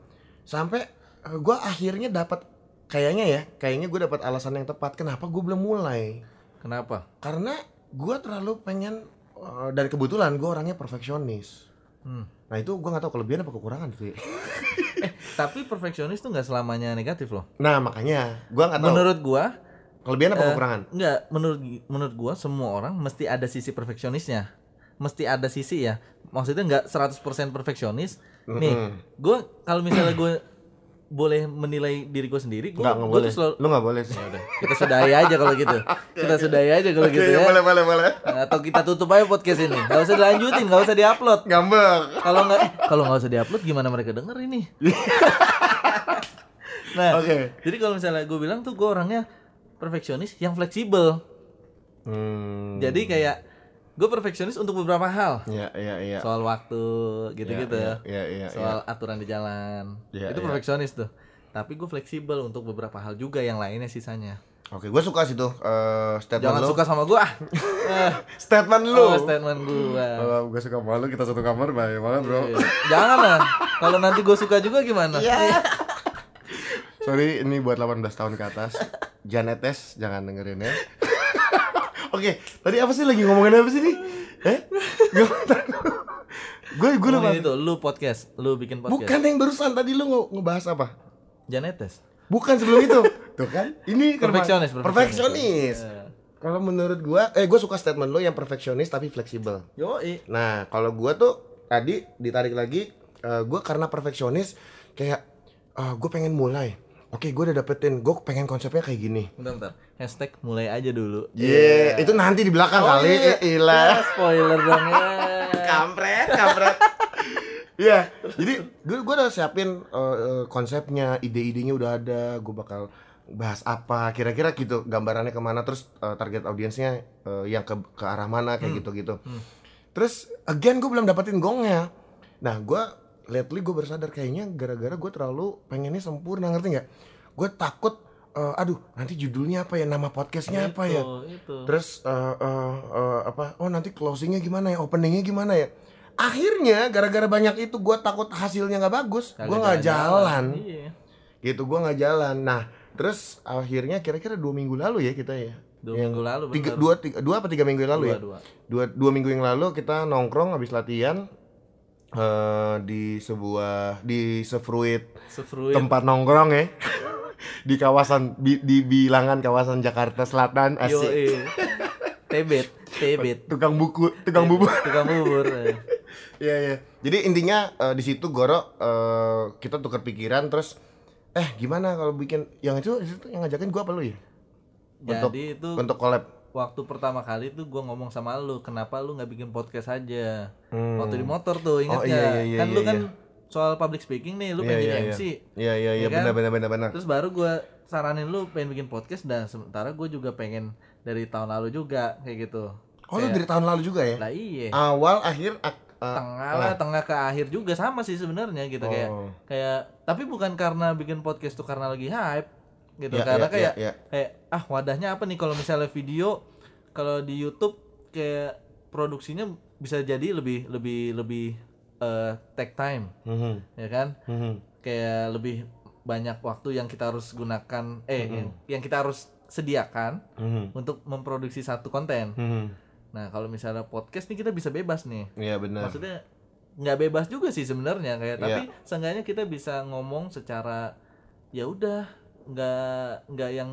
Sampai eh, gua akhirnya dapat kayaknya ya kayaknya gue dapat alasan yang tepat. Kenapa gue belum mulai? Kenapa? karena gua terlalu pengen eh, dan kebetulan gua orangnya perfeksionis. Hmm. Nah itu gua nggak tahu kelebihan apa kekurangan ya. Eh, tapi perfeksionis tuh nggak selamanya negatif loh. nah makanya gua nggak tahu Menurut gua, kelebihan apa eh, kekurangan nggak menurut menurut gua semua orang mesti ada sisi perfeksionisnya. Mesti ada sisi ya. Maksudnya nggak 100% perfeksionis. Nih, gua kalau misalnya gua boleh menilai diri gua sendiri, enggak gua boleh. selalu Lu enggak boleh sih. Ya udah, kita sudahi aja kalau gitu. Kita sudahi aja kalau gitu ya. boleh, boleh, boleh. Atau kita tutup aja podcast ini. Gak usah dilanjutin, gak usah diupload. Ngambek. Kalau nggak, kalau nggak usah diupload, gimana mereka denger ini? nah, Oke. jadi kalau misalnya gue bilang tuh gue orangnya perfeksionis yang fleksibel. Hmm. Jadi kayak gue perfeksionis untuk beberapa hal. Iya, iya, iya. Soal waktu gitu-gitu. Iya, iya, iya, Soal aturan di jalan. Iya, itu iya. perfeksionis tuh. Tapi gue fleksibel untuk beberapa hal juga yang lainnya sisanya. Oke, gue suka sih tuh eh, statement Jangan lu. suka sama gue. ah. Eh, Statement lu. oh, statement gue. Kalau gue suka sama lu, kita satu kamar bahaya banget, Bro. Iya. Jangan lah. Kalau nanti gue suka juga gimana? Iya. Sorry, ini buat 18 tahun ke atas. Janetes, jangan dengerin ya. Oke, tadi apa sih lagi ngomongin apa sih nih? Eh? Gue gue lupa. Itu, lu podcast, lu bikin podcast. Bukan yang barusan tadi lu nge- ngebahas apa? Janetes. Bukan sebelum itu. Tuh kan? Ini Perfeksionis, Perfeksionis. Iya. Kalau menurut gua, eh gua suka statement lo yang perfeksionis tapi fleksibel. Yo, Nah, kalau gua tuh tadi ditarik lagi, eh, gua karena perfeksionis kayak eh, gua pengen mulai. Oke, gua udah dapetin, gua pengen konsepnya kayak gini. bentar bentar. Hashtag mulai aja dulu. Iya, itu nanti di belakang Oh, kali. iya. Eh, ilah. Ya, spoiler dong ya. kampret, kampret. Iya, jadi gue gue udah siapin eh, konsepnya, ide-idenya udah ada, gue bakal bahas apa, kira-kira gitu, gambarannya ke mana, terus eh, target audiensnya eh, yang ke ke arah mana kayak gitu-gitu. Terus again gue belum dapetin gongnya. Nah, gue lately gue bersadar kayaknya gara-gara gue terlalu pengennya sempurna, ngerti nggak? Gue takut, eh, aduh nanti judulnya apa ya, nama podcastnya apa ya? Itu. Terus eh, eh, eh, apa? Oh nanti closingnya gimana ya? Openingnya gimana ya? Akhirnya gara-gara banyak itu gue takut hasilnya nggak bagus, gue nggak jalan. Iya. Gitu gue nggak jalan. Nah terus akhirnya kira-kira dua minggu lalu ya kita ya. Dua Yang minggu lalu Tiga, bener. dua, tiga, dua apa tiga minggu yang lalu Dua, ya? dua. Dua, dua minggu yang lalu kita nongkrong habis latihan eh di sebuah di sefruit Sefruit. tempat nongkrong ya di kawasan di, di bilangan kawasan Jakarta Selatan Yo, asik iya. Tebet, tebet. tukang buku tukang bubur Tukang bubur. eh. Iya iya. Jadi intinya eh, di situ Goro eh, kita tukar pikiran terus eh gimana kalau bikin yang itu, itu yang ngajakin gua apa lu ya? Untuk Jadi itu untuk collab. Waktu pertama kali tuh gue ngomong sama lu, kenapa lu nggak bikin podcast aja? Hmm. Waktu di motor tuh, ingat Oh, iya, iya, iya, kan lu iya, kan iya. soal public speaking nih, lu Iya, pengen iya, jadi iya. MC. Iya iya iya Iya kan? benar benar benar benar. Terus baru gue saranin lu pengen bikin podcast dan sementara gue juga pengen dari tahun lalu juga kayak gitu. Oh lu dari tahun lalu juga ya? Lah iya. Awal akhir ak- Eh, tengah lah tengah ke akhir juga sama sih sebenarnya gitu kayak Oh. kayak tapi bukan karena bikin podcast tuh karena lagi hype gitu Ya, karena ya, kayak ya, ya. kayak ah wadahnya apa nih kalau misalnya video kalau di YouTube kayak produksinya bisa jadi lebih lebih lebih eh, take time Mhm, ya kan mhm. kayak lebih banyak waktu yang kita harus gunakan eh yang, yang kita harus sediakan Mhm, untuk memproduksi satu konten mhm. nah kalau misalnya podcast nih kita bisa bebas nih Iya benar. maksudnya nggak bebas juga sih sebenarnya kayak Iya. tapi seenggaknya kita bisa ngomong secara ya udah nggak nggak yang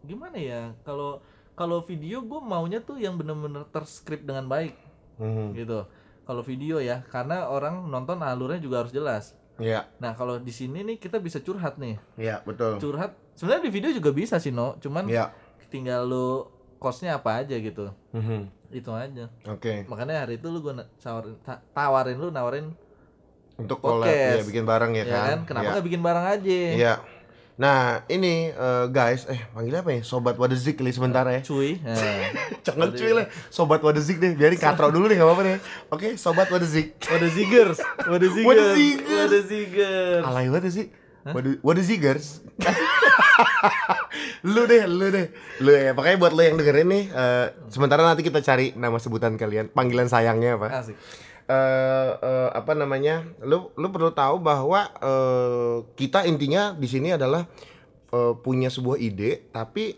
gimana ya kalau kalau video gue maunya tuh yang bener-bener terskrip dengan baik Mhm. gitu kalau video ya karena orang nonton alurnya juga harus jelas Iya, nah kalau di sini nih kita bisa curhat nih iya betul. curhat sebenarnya di video juga bisa sih no cuman Iya. tinggal lu costnya apa aja gitu Mhm. itu aja Oke. makanya hari itu lu gue tawarin lu nawarin Untuk collab Podcast. ya bikin bareng ya, ya kan? kan kenapa Iya. nggak bikin bareng aja Iya. Nah, ini eh, guys, eh panggil apa ya? Sobat Wadezik kali sementara ya. cuy Jangan cuy lah, Sobat Wadezik deh. Biarin katro dulu deh, nggak apa-apa deh. Oke, Sobat Wadezik. Wada Zigers Wada Zigers Wada Zigers. Wada Zigers Alay banget sih. Wade Wadezigers. lu deh, lu deh. Lu ya, pokoknya buat lu yang dengerin nih, eh, sementara nanti kita cari nama sebutan kalian, panggilan sayangnya apa. asik eh eh, apa namanya lu lu perlu tahu bahwa eh, kita intinya di sini adalah eh, punya sebuah ide tapi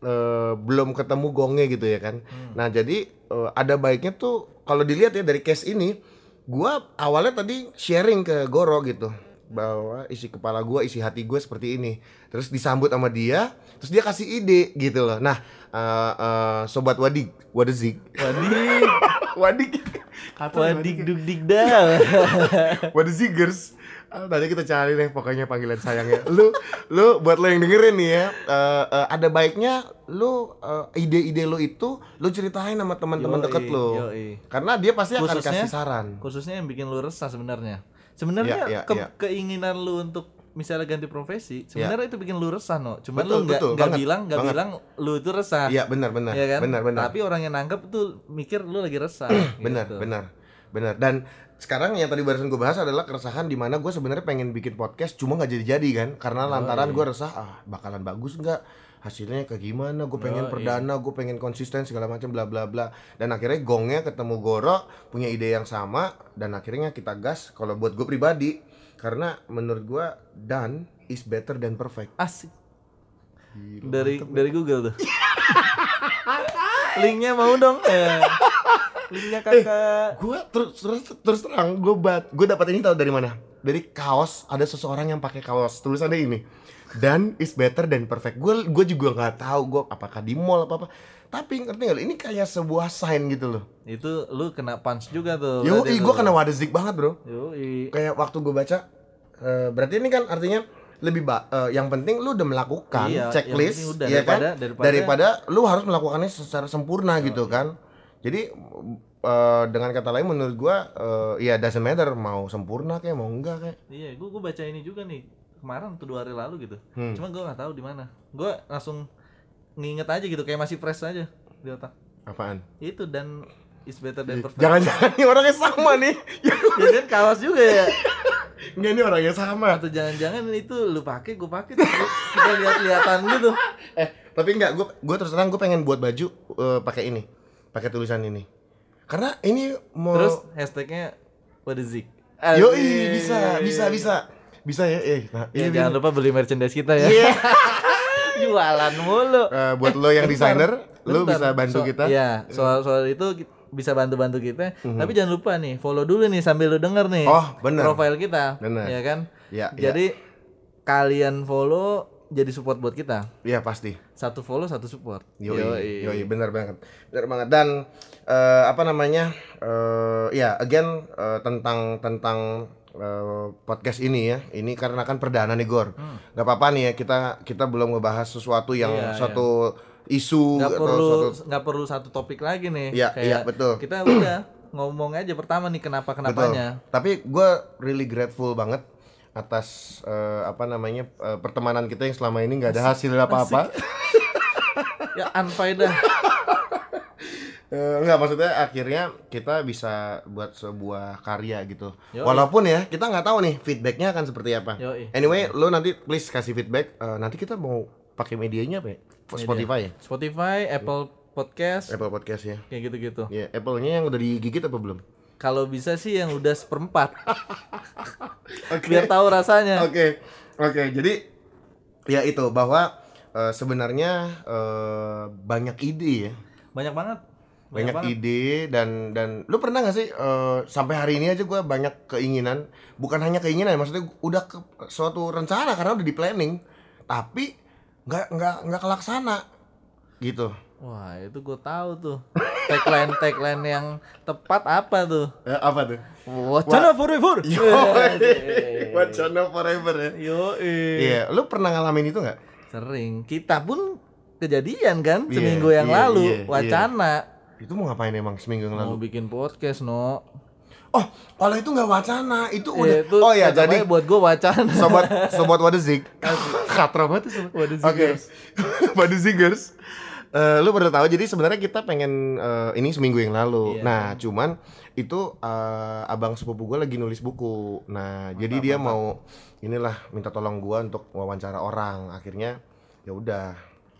eh, belum ketemu gongnya gitu ya kan. Nah jadi eh, ada baiknya tuh kalau dilihat ya dari case ini gua awalnya tadi sharing ke Goro gitu bahwa isi kepala gua isi hati gue seperti ini terus disambut sama dia terus dia kasih ide gitu loh nah eh, eh, sobat wadik wadezik Wadik wadik Kata Wadik duk dik dal What is Zigers? Ah, Tadi kita cari deh pokoknya panggilan sayangnya. Lu lu buat lo yang dengerin nih ya, eh, eh, ada baiknya lu eh, ide-ide lu itu lu ceritain sama teman-teman deket lu. yoi. Karena dia pasti akan Khususnya- kasih saran. khususnya yang bikin lu resah sebenarnya sebenarnya Iya, iya, ke- iya. keinginan lu untuk misalnya ganti profesi sebenarnya itu bikin lu resah no cuman Betul, lu nggak nggak bilang nggak bilang lu itu resah Iya, benar benar. ya kan Benar benar. tapi orang yang nangkep tuh mikir lu lagi resah benar gitu. benar benar dan sekarang yang tadi barusan gue bahas adalah keresahan di mana gue sebenarnya pengen bikin podcast cuma nggak jadi-jadi kan karena lantaran gue resah ah bakalan bagus nggak hasilnya kayak gimana? Gue pengen Yoi. perdana gue pengen konsisten segala macam bla bla bla. Dan akhirnya gongnya ketemu Goro punya ide yang sama dan akhirnya kita gas kalau buat gue pribadi. Karena menurut gue done is better than perfect. Asik. Dari dari Google tuh. Linknya mau dong. Eh. linknya kakak. gue terus terus terus terang gue bat gue dapat ini tahu dari mana? Dari kaos ada seseorang yang pakai kaos. Tulisannya ini dan is better than perfect. Gue gue juga nggak tahu gue apakah di mall apa apa. Tapi ngerti lu? ini kayak sebuah sign gitu loh. Itu lu kena punch juga tuh yo gue kena wadezik banget bro. Yoi. kayak waktu gue baca eh, berarti ini kan artinya lebih ba eh, yang penting lu udah melakukan Iya, checklist udah, ya kan? daripada- daripada- lu harus melakukannya secara sempurna gitu kan? Jadi eh, dengan kata lain menurut gua eh, ya doesn't matter mau sempurna kayak mau enggak kayak. Iya, gua gua baca ini juga nih kemarin tuh dua hari lalu gitu. Hmm. Cuma gua nggak tahu di mana. Gua langsung nginget aja gitu kayak masih fresh aja di otak. apaan Itu dan is better than perfect. jangan-jangan ini orangnya sama nih ya kan kawas juga ya. Enggak ini orangnya sama Atau jangan-jangan itu lu pakai, gua pakai kita lihat-lihatan gitu. eh tapi enggak gua gua terus terang gua pengen buat baju eh, pakai ini pakai tulisan ini karena ini mau Terus hashtagnya what is it? Yoi, bisa, bisa, bisa. Bisa ya, eh. Nah, Ya, jangan lupa beli merchandise kita ya. Iya. Jualan mulu. Eh, buat lo yang desainer, lo bisa bantu So- kita. Iya, soal soal itu bisa bantu-bantu kita. Tapi jangan lupa nih, follow dulu nih sambil lu denger nih. Oh, bener. Profile kita. Bener. Ya kan? Ya, ya. Jadi kalian follow jadi support buat kita. Iya pasti. Satu follow, satu support. Yoi, yoi, bener banget, bener banget. Dan eh, apa namanya, eh, ya again eh, tentang tentang eh, podcast ini ya, ini karena kan perdana nih Gor. Gak apa-apa nih ya kita kita belum ngebahas sesuatu yang Hmm. Iya, suatu isu Nggak atau perlu suatu nggak perlu satu topik lagi nih. Iya, iya, betul. Kita udah ngomong aja pertama nih kenapa kenapanya. Betul. Tapi gue really grateful banget atas eh, apa namanya eh, pertemanan kita yang selama ini nggak ada hasil apa-apa. Ya unfaedah. Eh, enggak maksudnya akhirnya kita bisa buat sebuah karya gitu. Yoi. Walaupun ya kita nggak tahu nih feedbacknya akan seperti apa. Yoi. Anyway, lo nanti please kasih feedback. Eh, nanti kita mau pakai medianya apa ya? Spotify ya? Spotify, Apple Podcast, Apple Podcast ya. kayak gitu-gitu. Ya, Apple-nya yang udah digigit apa belum? Kalau bisa sih yang udah seperempat. Biar tahu rasanya. Oke, oke. Jadi ya itu bahwa eh, sebenarnya eh, banyak ide ya, Banyak banget. Banyak, banget. ide dan dan lu pernah gak sih eh, sampai hari ini aja gua banyak keinginan, bukan hanya keinginan, maksudnya udah ke suatu rencana karena udah di planning, tapi nggak nggak nggak kelaksana gitu. Wah, itu gue tahu tuh. Tagline tagline yang tepat apa tuh? Ya, apa tuh? Wacana forever. Yo, wacana forever ya. Yo, Iya, lu pernah ngalamin itu nggak? sering. Kita pun kejadian kan Iya, seminggu yang iya, lalu iya, iya. wacana Itu mau ngapain emang seminggu yang lalu? mau bikin podcast no. Oh, kalau itu nggak wacana, itu Eh, udah. itu oh ya, jadi buat gue wacana. sobat sobat Wadezik. Katra banget tuh sobat Wadezigers. Oke. Wadezigers. Eh, lu pada tahu jadi sebenarnya kita pengen eh, ini seminggu yang lalu. Iya. Nah, cuman itu eh, abang sepupu gue lagi nulis buku. Nah, jadi dia mau inilah minta tolong gua untuk wawancara orang. Akhirnya ya udah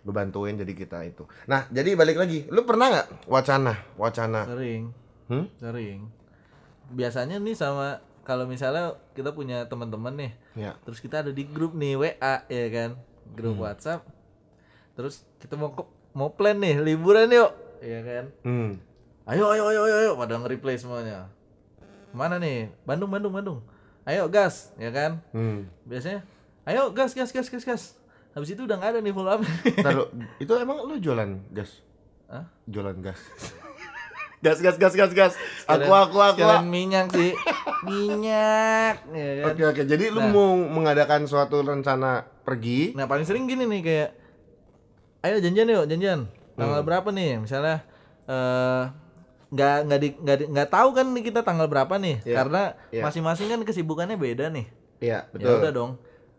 gue bantuin jadi kita itu. Nah, jadi balik lagi. Lu pernah nggak wacana? Wacana. Sering. Hmm? Sering. Biasanya nih sama kalau misalnya kita punya teman-teman nih, Ya. terus kita ada di grup nih WA ya kan, grup Hmm. WhatsApp. Terus kita mau mau plan nih liburan yuk, ya kan. Hmm. Ayo ayo ayo ayo, ayo. pada nge-replay semuanya. Mana nih? Bandung Bandung Bandung. Ayo gas, ya kan? Hmm. Biasanya ayo gas gas gas gas gas. Habis itu udah nggak ada nih follow up. Taruh, itu emang lu jualan gas? Hah? Jualan gas. gas gas gas gas gas. Aku aku aku. Sekalian minyak sih. minyak, ya kan? Oke oke. Jadi lu Nah. mau mengadakan suatu rencana pergi? Nah paling sering gini nih kayak Ayo janjian yuk janjian Tanggal Hmm. berapa nih Misalnya eh nggak nggak di nggak di- nggak tahu kan nih kita tanggal berapa nih Iya, karena iya. masing-masing kan kesibukannya beda nih Iya ya udah dong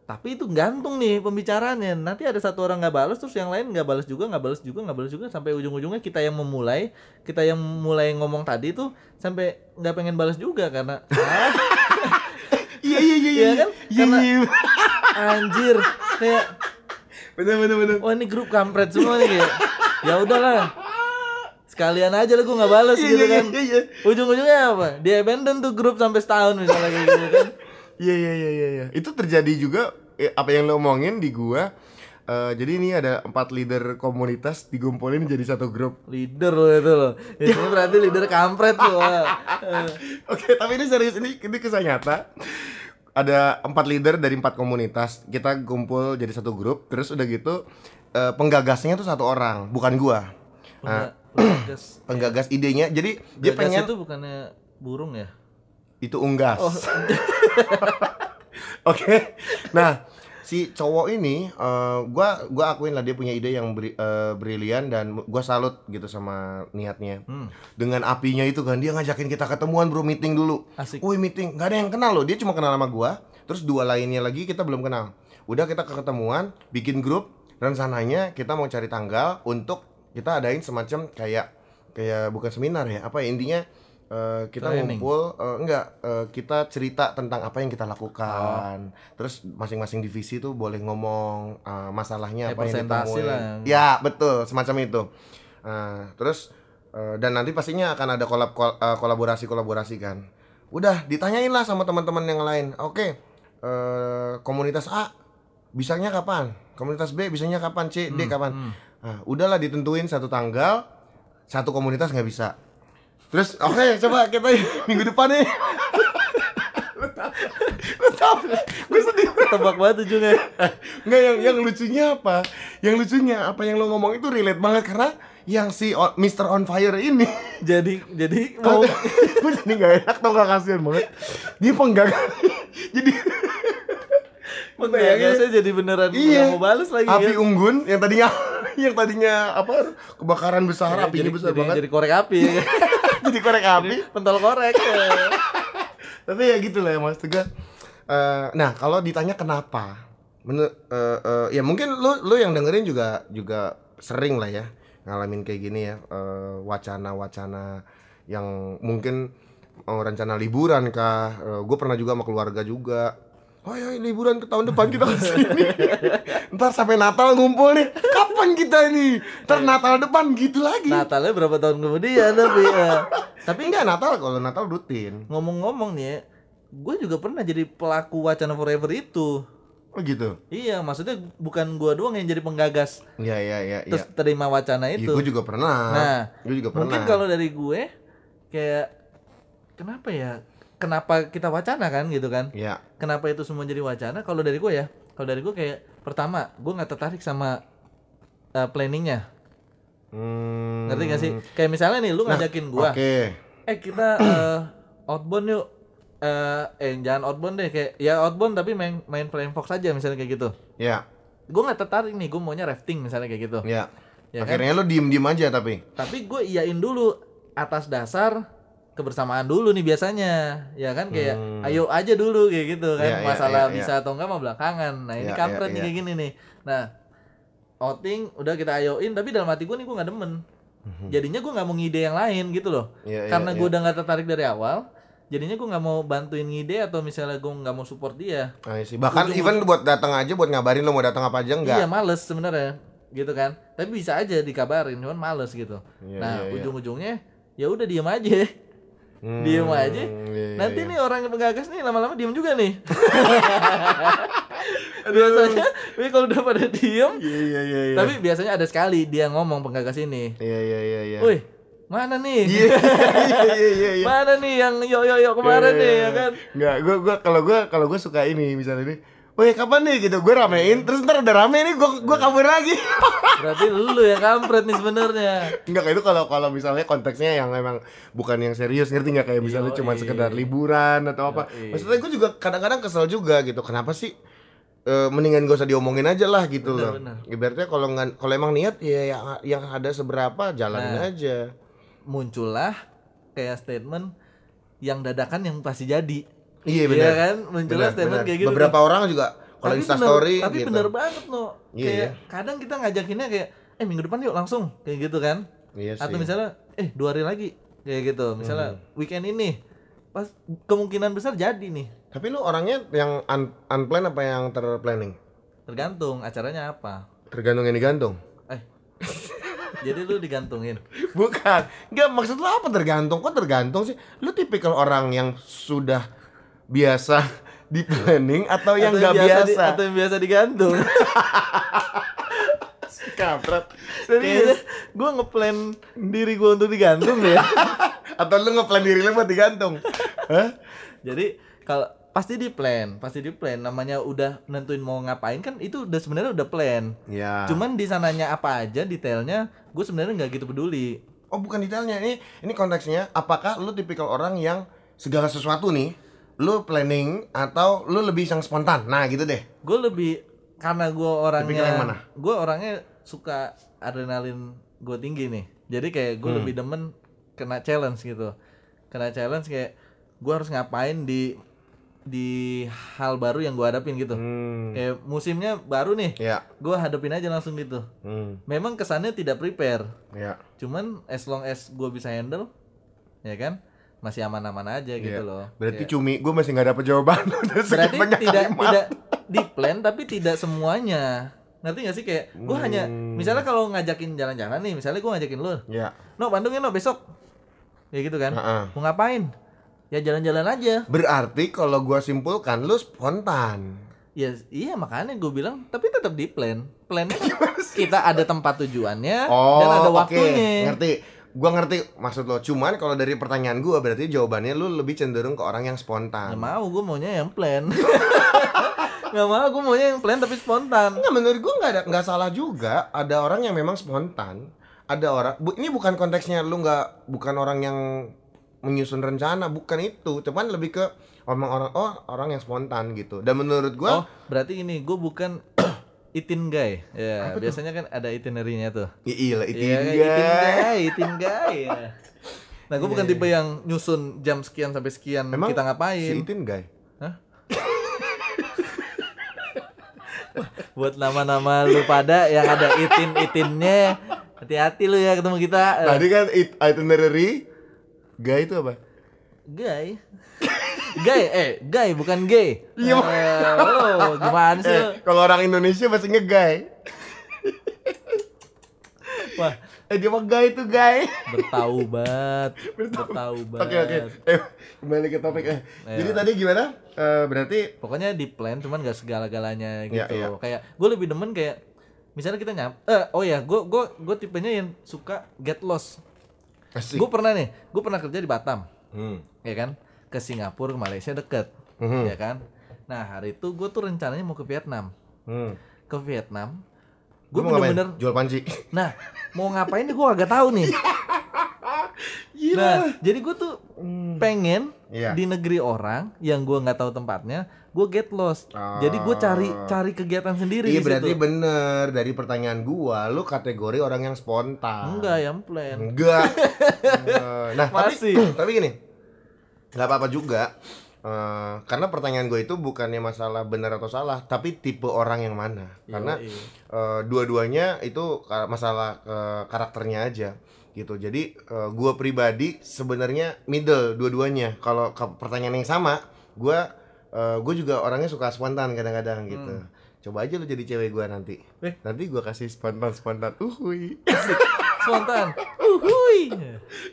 tapi itu gantung nih pembicaraannya nanti ada satu orang nggak balas terus yang lain nggak balas juga nggak balas juga nggak balas juga sampai ujung-ujungnya kita yang memulai kita yang mulai ngomong tadi tuh sampai nggak pengen balas juga karena ah, Iya iya iya Iya kan? Iya Karena- iya. anjir kayak Bener bener bener. wah ini grup kampret semua nih kayak ya udahlah sekalian aja lah gue nggak balas Iya gitu iya kan iya iya. ujung-ujungnya apa dia abandon tuh grup sampai setahun misalnya kayak gitu kan Iya iya iya iya. iya. Itu terjadi juga eh, apa yang lo omongin di gua. Eh, jadi ini ada empat leader komunitas digumpulin jadi satu grup. leader loh itu loh itu berarti leader kampret. Eh, Oke, tapi ini serius ini ini kisah nyata. Ada empat leader dari empat komunitas. Kita kumpul jadi satu grup. Terus udah gitu eh, penggagasnya tuh satu orang, bukan gua. pengga- penggagas Penggagas idenya. Jadi dia Gagas pengen itu bukannya burung ya itu unggas. oh Oke. Nah, si cowok ini eh, gua gua akuin lah dia punya ide yang bri- eh, brilian dan gua salut gitu sama niatnya. hmm, Dengan apinya itu kan dia ngajakin kita ketemuan bro meeting dulu. asik Woi meeting, nggak ada yang kenal loh. Dia cuma kenal sama gua. Terus dua lainnya lagi kita belum kenal. Udah kita ketemuan, bikin grup. Rencananya kita mau cari tanggal untuk kita adain semacam kayak kayak bukan seminar ya. Apa ya intinya eh, kita Training. ngumpul eh, enggak eh, kita cerita tentang apa yang kita lakukan. Terus masing-masing divisi tuh boleh ngomong eh, masalahnya apa yang ditemuin. lah. Ya, betul, semacam itu. Nah, terus eh, dan nanti pastinya akan ada kolab kol- eh, kolaborasi-kolaborasi kan. Udah ditanyain lah sama teman-teman yang lain. Oke, eh, komunitas A bisanya kapan? Komunitas B bisanya kapan? C, D kapan? hmm. Nah, udahlah ditentuin satu tanggal, satu komunitas nggak bisa. Terus oke coba kita minggu depan nih. Lu tau, gue sedih tebak banget ujungnya Nggak yang yang lucunya apa? Yang lucunya apa yang lo ngomong itu relate banget karena yang si o- Mr. On Fire ini jadi jadi mau gue jadi nggak enak tau gak kasihan banget dia penggagas jadi penggagasnya jadi beneran Iya. mau balas lagi api kan unggun yang tadinya yang tadinya apa kebakaran besar Ya, apinya jadi, besar jadi, banget jadi korek api ya. jadi korek api? Pentol korek ya. tapi ya gitu lah ya mas Tegar Eh, nah kalau ditanya kenapa menurut eh, eh, ya mungkin lu lu yang dengerin juga juga sering lah ya ngalamin kayak gini ya. Eh, wacana-wacana yang mungkin mau rencana liburan kah? Gue pernah juga sama keluarga juga oh ya liburan ke tahun depan kita ke sini ntar sampai Natal ngumpul nih kapan kita ini ntar Natal depan gitu lagi Natalnya berapa tahun kemudian tapi ya. tapi enggak Natal kalau Natal rutin ngomong-ngomong nih ya, gue juga pernah jadi pelaku wacana forever itu. oh gitu Iya, maksudnya bukan gua doang yang jadi penggagas Iya iya iya iya. terus terima wacana Iya, itu. gue juga pernah. Nah, gue juga pernah. Mungkin kalau dari gue kayak kenapa ya? Kenapa kita wacana kan gitu kan? ya Kenapa itu semua jadi wacana? Kalau dari gue ya, kalau dari gue kayak pertama, gue nggak tertarik sama uh, planningnya. hmm, Ngerti gak sih? Kayak misalnya nih, lu ngajakin gua, Oke. eh kita uh, outbound yuk. Eh, eh jangan outbound deh, kayak ya outbound tapi main main Flying Fox aja misalnya kayak gitu. Ya, Gue nggak tertarik nih, gue maunya rafting misalnya kayak gitu. ya. Ya kan? Akhirnya lo diem-diem aja tapi. Tapi gue iyain dulu atas dasar kebersamaan dulu nih biasanya, ya kan kayak Hmm. ayo aja dulu kayak gitu kan. Iya, iya, Masalah iya, bisa atau enggak mah belakangan. Nah ini Iya, kampret iya, nih iya. kayak gini nih. Nah outing udah kita ayoin, tapi dalam hati gue nih gue nggak demen. Jadinya gue nggak mau ngide yang lain gitu loh. Mhm. Karena gue udah nggak tertarik dari awal, jadinya gue nggak mau bantuin ngide atau misalnya gue nggak mau support dia. Nah, sih. Bahkan even buat datang aja buat ngabarin lo mau datang apa aja enggak. Iya males sebenarnya gitu kan. Tapi bisa aja dikabarin, cuman males gitu. Iya, nah iya, iya. ujung-ujungnya ya udah diem aja, Hmm, diem aja. iya, iya, Nanti iya. nih orang yang penggagas nih lama-lama diem juga nih. biasanya, ini kalau udah pada diem, Iya iya iya iya. tapi biasanya ada sekali dia ngomong penggagas ini. Iya iya iya iya. Woi, mana nih? Iya iya iya iya. iya. Mana nih yang yo yo yo kemarin nih ya kan? Enggak, gua gua kalau gua kalau gua suka ini misalnya ini. Woi, kapan nih gitu? Gue ramein, terus ntar udah rame nih, gua gua kabur lagi. Berarti lu yang kampret nih sebenarnya. Enggak itu kalau kalau misalnya konteksnya yang memang bukan yang serius ngerti nggak kayak misalnya cuma sekedar liburan atau apa. Yoi. Maksudnya gue juga kadang-kadang kesel juga gitu. Kenapa sih eh, mendingan gak usah diomongin aja lah gitu loh. benar. Ibaratnya kalau nggak kalau emang niat ya yang, yang ada seberapa jalanin Nah. aja. Muncullah kayak statement yang dadakan yang pasti jadi. Iya Iya benar. kan? Munculnya Benar, statement benar. kayak gitu. Beberapa orang juga kalau Insta bener- story tapi gitu. bener banget no Iya, kayak iya. kadang kita ngajakinnya kayak eh minggu depan yuk langsung kayak gitu kan Iya sih. atau misalnya eh dua hari lagi kayak gitu misalnya Hmm. weekend ini pas kemungkinan besar jadi nih Tapi lu orangnya yang un unplanned apa yang terplanning? tergantung acaranya apa Tergantung yang digantung. eh jadi lu digantungin Bukan. Enggak maksud lu apa tergantung? Kok tergantung sih? Lu tipikal orang yang sudah biasa di planning atau yang enggak di- biasa? atau yang biasa digantung Kampret. kayaknya gue ngeplan diri gue untuk digantung deh Atau lu ngeplan diri lu buat digantung? Hah? jadi kalau pasti di plan pasti di plan namanya udah nentuin mau ngapain kan itu udah sebenarnya udah plan Ya. Cuman di sananya apa aja detailnya, gue sebenarnya nggak gitu peduli. Oh bukan detailnya ini ini konteksnya apakah lu tipikal orang yang segala sesuatu nih lu planning atau lu lebih yang spontan nah gitu deh Gue lebih karena gue Tipikal yang mana? orangnya, gue orangnya suka adrenalin gue tinggi nih. Jadi kayak gue Hmm. lebih demen kena challenge gitu. Kena challenge kayak gue harus ngapain di di hal baru yang gue hadapin gitu. hmm. Kayak musimnya baru nih, ya gue hadapin aja langsung gitu. hmm. Memang kesannya tidak prepare, ya cuman as long as gue bisa handle, ya kan, masih aman-aman aja gitu Iya. loh. berarti Kayak- cumi gue masih nggak dapet jawaban. Berarti tidak kalimat. tidak di plan tapi tidak semuanya. Ngerti gak sih? Kayak gue hanya Hmm. misalnya kalau ngajakin jalan-jalan nih misalnya gue ngajakin lu ya no Bandung ya no besok. Ya gitu kan? Heeh. mau ngapain? Ya jalan-jalan aja. Berarti kalau gua simpulkan lu spontan. Ya iya makanya gue bilang tapi tetap di plan. Plannya kita ada tempat tujuannya oh dan ada waktunya. Ngerti gua ngerti maksud lo. Cuman kalau dari pertanyaan gua berarti jawabannya lu lebih cenderung ke orang yang spontan. Mau gue maunya yang plan. Nggak mau gue maunya yang plan tapi spontan. Nggak, menurut gua nggak ada nggak salah juga ada orang yang memang spontan. Ada orang bu, ini bukan konteksnya lu nggak bukan orang yang menyusun rencana bukan itu. Cuman lebih ke orang orang oh orang yang spontan gitu. Dan menurut oh gua berarti ini gue bukan itin guy ya biasanya kan ada itinerary-nya tuh iya Iya, kan, dia. itin guy, itin guy ya. Nah, gue bukan Iya, tipe yang nyusun jam sekian sampai sekian Emang kita si ngapain. Itin guy Hah? Buat nama-nama lu pada yang ada itin-itinnya, Hati-hati lu ya ketemu kita. Tadi kan it, itinerary gay itu apa? Gay. Gay, eh, gay bukan gay. Iya. Eh, lu gimana sih? Eh, kalau orang Indonesia pasti ngegay. Wah, Eh dia mah gay itu gay. bertaubat. Bertaubat. Oke oke. Eh kembali ke topik eh. Iya. Jadi tadi gimana? Eh, berarti Pokoknya di plan cuman gak segala-galanya gitu. Iya, iya. Kayak gue lebih demen kayak misalnya kita nyam eh oh ya, gue gue gue tipenya yang suka get lost. Gue pernah nih, gue pernah kerja di Batam, Hmm. ya kan? Ke Singapura, ke Malaysia deket, Mhm. ya kan? Nah hari itu gue tuh rencananya mau ke Vietnam. Hmm. Ke Vietnam, Gue gue bener-bener Jual panci. Nah, mau ngapain nih gue agak tahu nih. Nah, jadi gue tuh pengen Iya. di negeri orang yang gue nggak tahu tempatnya, gue get lost. Ah. Jadi gue cari cari kegiatan sendiri Iya berarti situ. bener dari pertanyaan gua lu kategori orang yang spontan. Enggak yang plan. Enggak. Eh, nah, Masih. tapi tapi gini. Nggak apa-apa juga. Eh, karena pertanyaan gue itu bukannya masalah benar atau salah, tapi tipe orang yang mana. Karena Yoi. eh, dua-duanya itu masalah eh, karakternya aja gitu. Jadi eh, gua pribadi sebenarnya middle dua-duanya. Kalau pertanyaan yang sama, gua eh, gue juga orangnya suka spontan kadang-kadang gitu. Coba aja lu jadi cewek gua nanti. Hmm. Eh. Nanti gua kasih spontan-spontan. Uhuy. Spontan. Uhuy.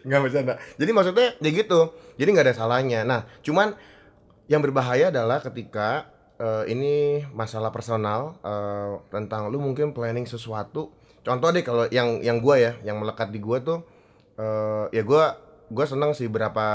nggak bercanda. Jadi maksudnya ya gitu. Jadi nggak ada salahnya. Nah cuman yang berbahaya adalah ketika eh, ini masalah personal eh, tentang lu mungkin planning sesuatu. Contoh deh kalau yang yang gua ya yang melekat di gua tuh eh, ya gua gua seneng sih berapa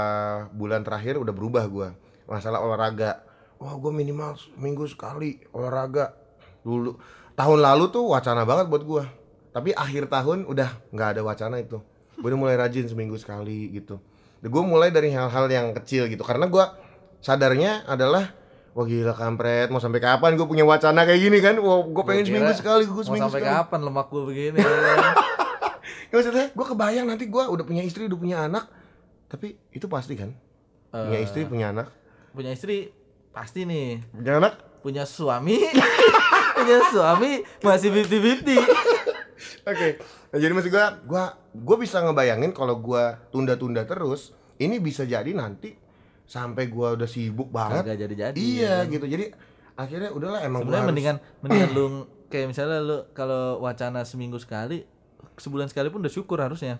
bulan terakhir udah berubah gua. Masalah olahraga. Wah gua minimal minggu sekali olahraga. Dulu tahun lalu tuh wacana banget buat gua tapi akhir tahun udah nggak ada wacana itu gue udah mulai rajin seminggu sekali gitu gue mulai dari hal-hal yang kecil gitu karena gue sadarnya adalah wah gila kampret mau sampai kapan gue punya wacana kayak gini kan wah gue pengen Gua seminggu sekali gue Mau seminggu sampai sekali kapan lemak gue begini? ya, maksudnya gue kebayang nanti gue udah punya istri udah punya anak tapi itu pasti kan punya Eh. istri punya anak punya istri pasti nih. punya anak Punya suami. punya suami masih 50-50. Oke, nah, jadi maksud gua, gua, gua bisa ngebayangin kalau gua tunda-tunda terus, ini bisa jadi nanti sampai gua udah sibuk banget. Kagak jadi-jadi. Iya ya gitu. Jadi akhirnya udahlah emang gua Sebenarnya harus- mendingan mendingan lu kayak misalnya lu kalau wacana seminggu sekali, sebulan sekali pun udah syukur harusnya.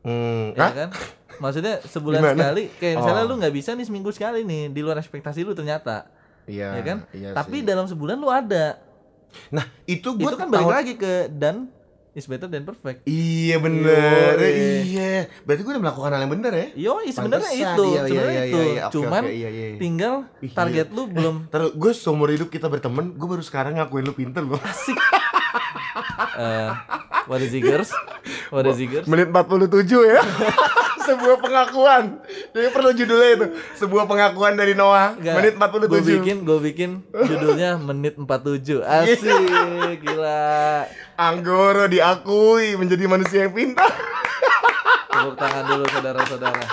Hmm, Ya hah? kan? Maksudnya sebulan Gimana? sekali kayak misalnya Oh. lu nggak bisa nih seminggu sekali nih di luar ekspektasi lu ternyata. Iya, ya kan? iya Tapi sih. dalam sebulan lu ada. Nah, itu gua itu kan balik lagi ke dan is better than perfect. Iya bener, Yoi. iya. Berarti gua udah melakukan hal yang bener ya? Yo, sebenarnya itu, iya, iya, sebenarnya iya, itu. iya, iya. Oke, Cuman oke, iya, iya. tinggal Ih, target iya. lu belum Terus gue seumur hidup kita berteman, gue baru sekarang ngakuin lu pinter loh. asik. Eh, what is it, girls? What is it, girls? Menit 47 ya. sebuah pengakuan. Jadi perlu judulnya itu. Sebuah pengakuan dari Noah. Menit 47. Gue bikin, gue bikin judulnya menit 47. Asik, gila. Anggoro diakui menjadi manusia yang pintar. Tepuk tangan dulu saudara-saudara.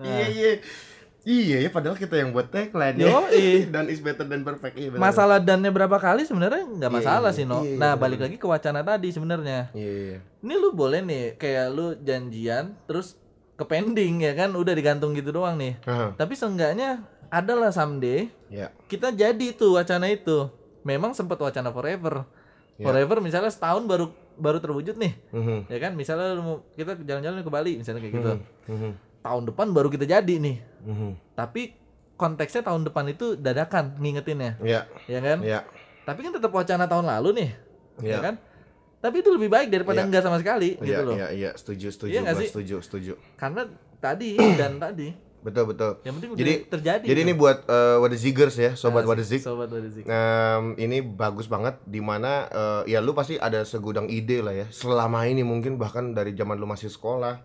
Iya iya. Iya ya padahal kita yang buat tagline ya. Dan is better than perfect. Iya. Masalah dannya berapa kali sebenarnya nggak Iya, masalah iya, sih, No. iya, iya, nah, balik lagi ke wacana tadi sebenarnya. Iya iya. Ini lu boleh nih kayak lu janjian terus ke pending ya kan udah digantung gitu doang nih. Aha. Tapi seenggaknya adalah someday Ya. kita jadi tuh wacana itu. Memang sempat wacana forever. Ya. Forever misalnya setahun baru baru terwujud nih. Mhm. Ya kan misalnya lu kita jalan-jalan ke Bali misalnya kayak gitu. Mhm. Tahun depan baru kita jadi nih. Mhm. Tapi konteksnya tahun depan itu dadakan ngingetinnya. Iya. Ya kan? Iya. Tapi kan tetap wacana tahun lalu nih. Iya. Ya kan? Tapi itu lebih baik daripada Iya. enggak sama sekali gitu Iya loh. iya iya setuju setuju gua sih? setuju setuju. Karena tadi dan tadi Betul betul. yang penting Jadi terjadi. Jadi tuh. ini buat uh, Wadazigers ya, sobat Asik, Wadazik. Sobat Wadazik. Em, ini bagus banget di mana eh, ya lu pasti ada segudang ide lah ya selama ini mungkin bahkan dari zaman lu masih sekolah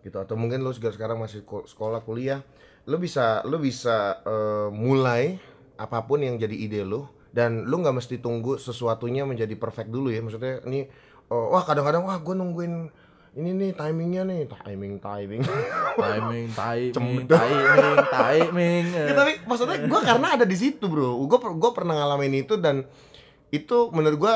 gitu atau mungkin lu juga sekarang masih ko- sekolah kuliah lu bisa lu bisa eh, mulai apa pun yang jadi ide lu dan lu nggak mesti tunggu sesuatunya menjadi perfect dulu ya. Maksudnya ini oh, wah kadang-kadang wah gue nungguin ini nih timingnya nih. Timing timing. Timing, timing, timing, timing. Ya, tapi maksudnya gue karena ada di situ bro. Gue gue pernah ngalamin itu dan itu menurut gue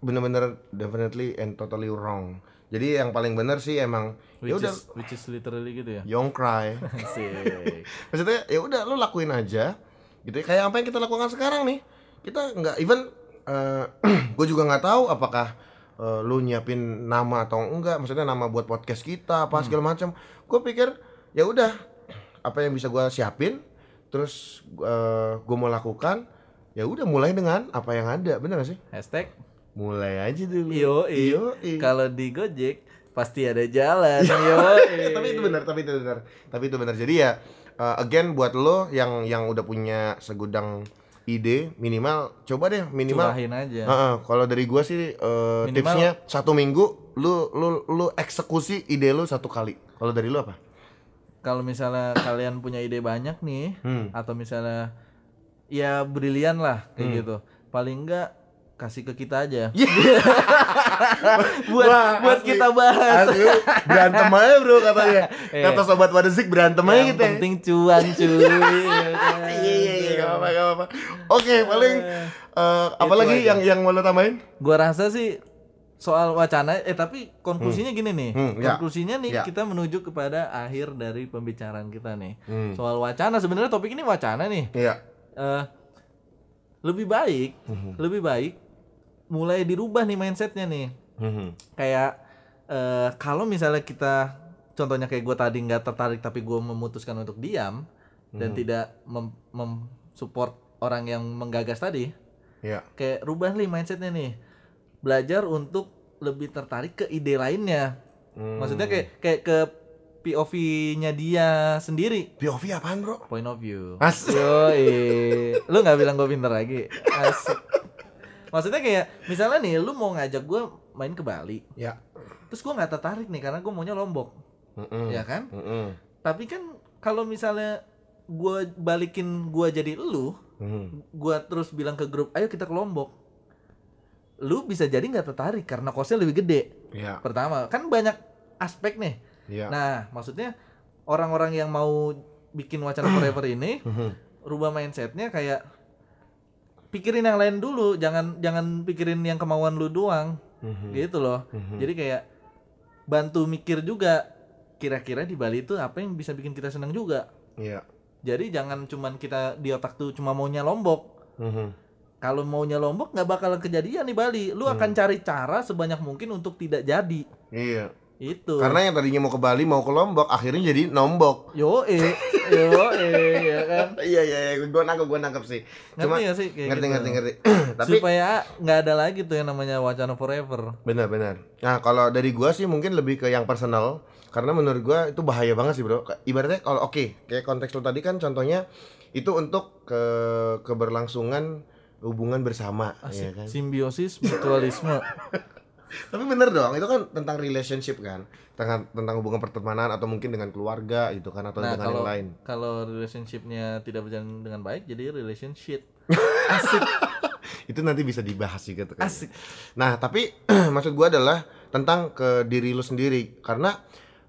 bener-bener definitely and totally wrong. Jadi yang paling bener sih emang ya udah is which is literally gitu ya don't cry. Maksudnya ya udah lu lakuin aja. Gitu ya. kayak apa yang kita lakukan sekarang nih. Kita nggak even gue juga nggak tahu apakah eh, lu nyiapin nama atau enggak. Maksudnya nama buat podcast kita apa segala macam. Gue pikir ya udah apa yang bisa gua siapin terus gue mau lakukan ya udah mulai dengan apa yang ada bener gak sih hashtag mulai aja dulu Yo, Yoi. kalau di Gojek pasti ada jalan. Yo, tapi itu benar tapi itu benar tapi itu benar jadi ya uh, again buat lo yang yang udah punya segudang ide minimal coba deh minimal Curahin aja. Heeh, kalau dari gua sih uh, Minimal- tipsnya satu minggu lu lu lu eksekusi ide lu satu kali kalau dari lu apa Kalau misalnya kalian punya ide banyak nih, Hmm. atau misalnya ya brilian lah kayak Hmm. gitu. Paling enggak kasih ke kita aja. Iya. buat Wah, buat asli. kita bahas. Asli, berantem aja bro katanya Iya. kata sobat Wadezik berantem aja Yang gitu ya. penting cuan cuy. iya iya iya gak apa gak apa oke paling eh, apa lagi aja. yang yang mau lo tambahin Gua rasa sih soal wacana eh tapi konklusinya gini nih. Hmm, ya. konklusinya nih Ya. kita menuju kepada akhir dari pembicaraan kita nih. Hmm. Soal wacana sebenarnya topik ini wacana nih. iya eh lebih baik, Hmm. lebih baik mulai dirubah nih mindsetnya nih. Mhm. Kayak eh kalau misalnya kita contohnya kayak gue tadi nggak tertarik tapi gue memutuskan untuk diam dan Hmm. tidak mem- mem-support orang yang menggagas tadi, iya kayak rubah nih mindsetnya nih. Belajar untuk lebih tertarik ke ide lainnya. Hmm. Maksudnya kayak kayak ke POV-nya dia sendiri POV apaan bro point of view. Asik. Yoi. Lu nggak bilang gue pinter lagi. Asik. Maksudnya kayak misalnya nih lu mau ngajak gue main ke Bali. ya Terus gue nggak tertarik nih karena gue maunya Lombok. Mm-mm. Ya kan? Mm-mm. Tapi kan kalau misalnya gue balikin gue jadi lu, Mhm. gue terus bilang ke grup, ayo kita ke Lombok. Lu bisa jadi nggak tertarik karena kosnya lebih gede. iya Pertama, kan banyak aspek nih. iya Nah, maksudnya orang-orang yang mau bikin wacana forever ini Mhm. rubah mindsetnya kayak pikirin yang lain dulu jangan jangan pikirin yang kemauan lu doang. Mhm. gitu loh. Mhm. jadi kayak bantu mikir juga kira-kira di Bali itu apa yang bisa bikin kita senang juga. Iya. Jadi jangan cuman kita di otak tuh cuma maunya Lombok. Mhm. kalau maunya Lombok nggak bakalan kejadian di Bali. Lu akan cari cara sebanyak mungkin untuk tidak jadi. Iya itu. Karena yang tadinya mau ke Bali mau ke Lombok akhirnya jadi nombok. Yo eh yo eh ya kan? Iya iya iya. Gue nangkep gue nangkep sih. Ngerti nggak sih kayak ngerti gitu? ngerti ngerti. Tapi supaya nggak ada lagi tuh yang namanya wacana forever. Benar benar. Nah kalau dari gua sih mungkin lebih ke yang personal. Karena menurut gua itu bahaya banget sih bro. Ibaratnya kalau oke kayak konteks lo tadi kan contohnya itu untuk ke keberlangsungan hubungan bersama ya Asik. kan? Simbiosis mutualisme tapi bener dong itu kan tentang relationship kan? Tentang tentang hubungan pertemanan atau mungkin dengan keluarga gitu kan atau nah dengan kalau yang lain. kalau relationshipnya tidak berjalan dengan baik jadi relationship. Itu nanti bisa dibahas juga tuh kayaknya. asik. Nah, tapi maksud gua adalah tentang ke diri lu sendiri. Karena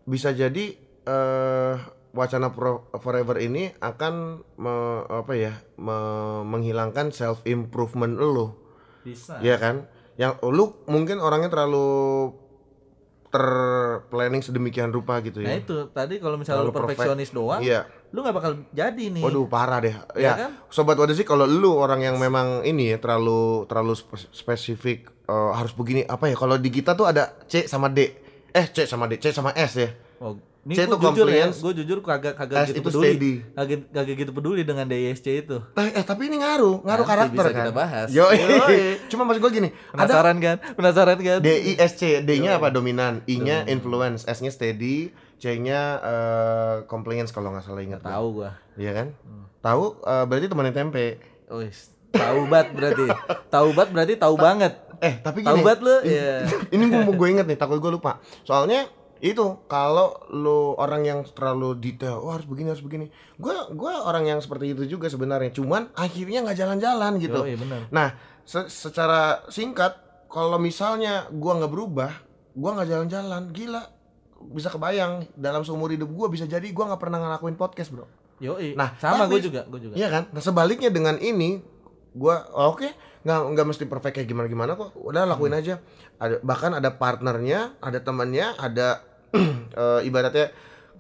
bisa jadi eh wacana pro- forever ini akan me- apa ya me- menghilangkan self improvement lu, bisa. Ya kan? Yang lu mungkin orangnya terlalu terplanning sedemikian rupa gitu nah ya. itu tadi kalau misalnya lu perfect. perfeksionis doang Iya. lu nggak bakal jadi nih Waduh parah deh. Ya Ya, kan? sobat wadah sih kalau lu orang yang memang ini ya terlalu terlalu spe- spesifik eh, harus begini apa ya? Kalau di kita tuh ada C sama D. Eh C sama D, C sama S ya. oh, ini C gue jujur ya gue jujur kagak kagak gitu itu peduli kagak kagak gitu peduli dengan DISC itu Eh, eh, tapi ini ngaruh, ngaruh Nanti karakter bisa kan. kita bahas. Yo, cuma maksud gua gini, ada penasaran kan penasaran kan D I S C, D-nya apa dominan, I-nya influence, S-nya steady, C-nya eh, compliance kalau nggak salah ingat. tahu gua Iya kan? Tahu eh, berarti temannya tempe. Wis, taubat berarti. Taubat berarti tahu banget. Eh, tapi gini. Taubat lu ini- ya. ini mau gue inget nih, takut gue lupa. Soalnya itu kalau lu orang yang terlalu detail, wah harus begini harus begini. Gue gua orang yang seperti itu juga sebenarnya. Cuman akhirnya nggak jalan-jalan gitu. Yoi, bener. Nah, se- secara singkat, kalau misalnya gua nggak berubah, gua nggak jalan-jalan, gila bisa kebayang dalam seumur hidup gua bisa jadi gua nggak pernah ngelakuin podcast bro Yoi. Nah, sama gue juga, gue juga. Iya kan nah sebaliknya dengan ini gua oh, oke nggak nggak mesti perfect kayak gimana gimana kok udah lakuin Hmm. aja ada bahkan ada partnernya ada temannya ada eh, ibaratnya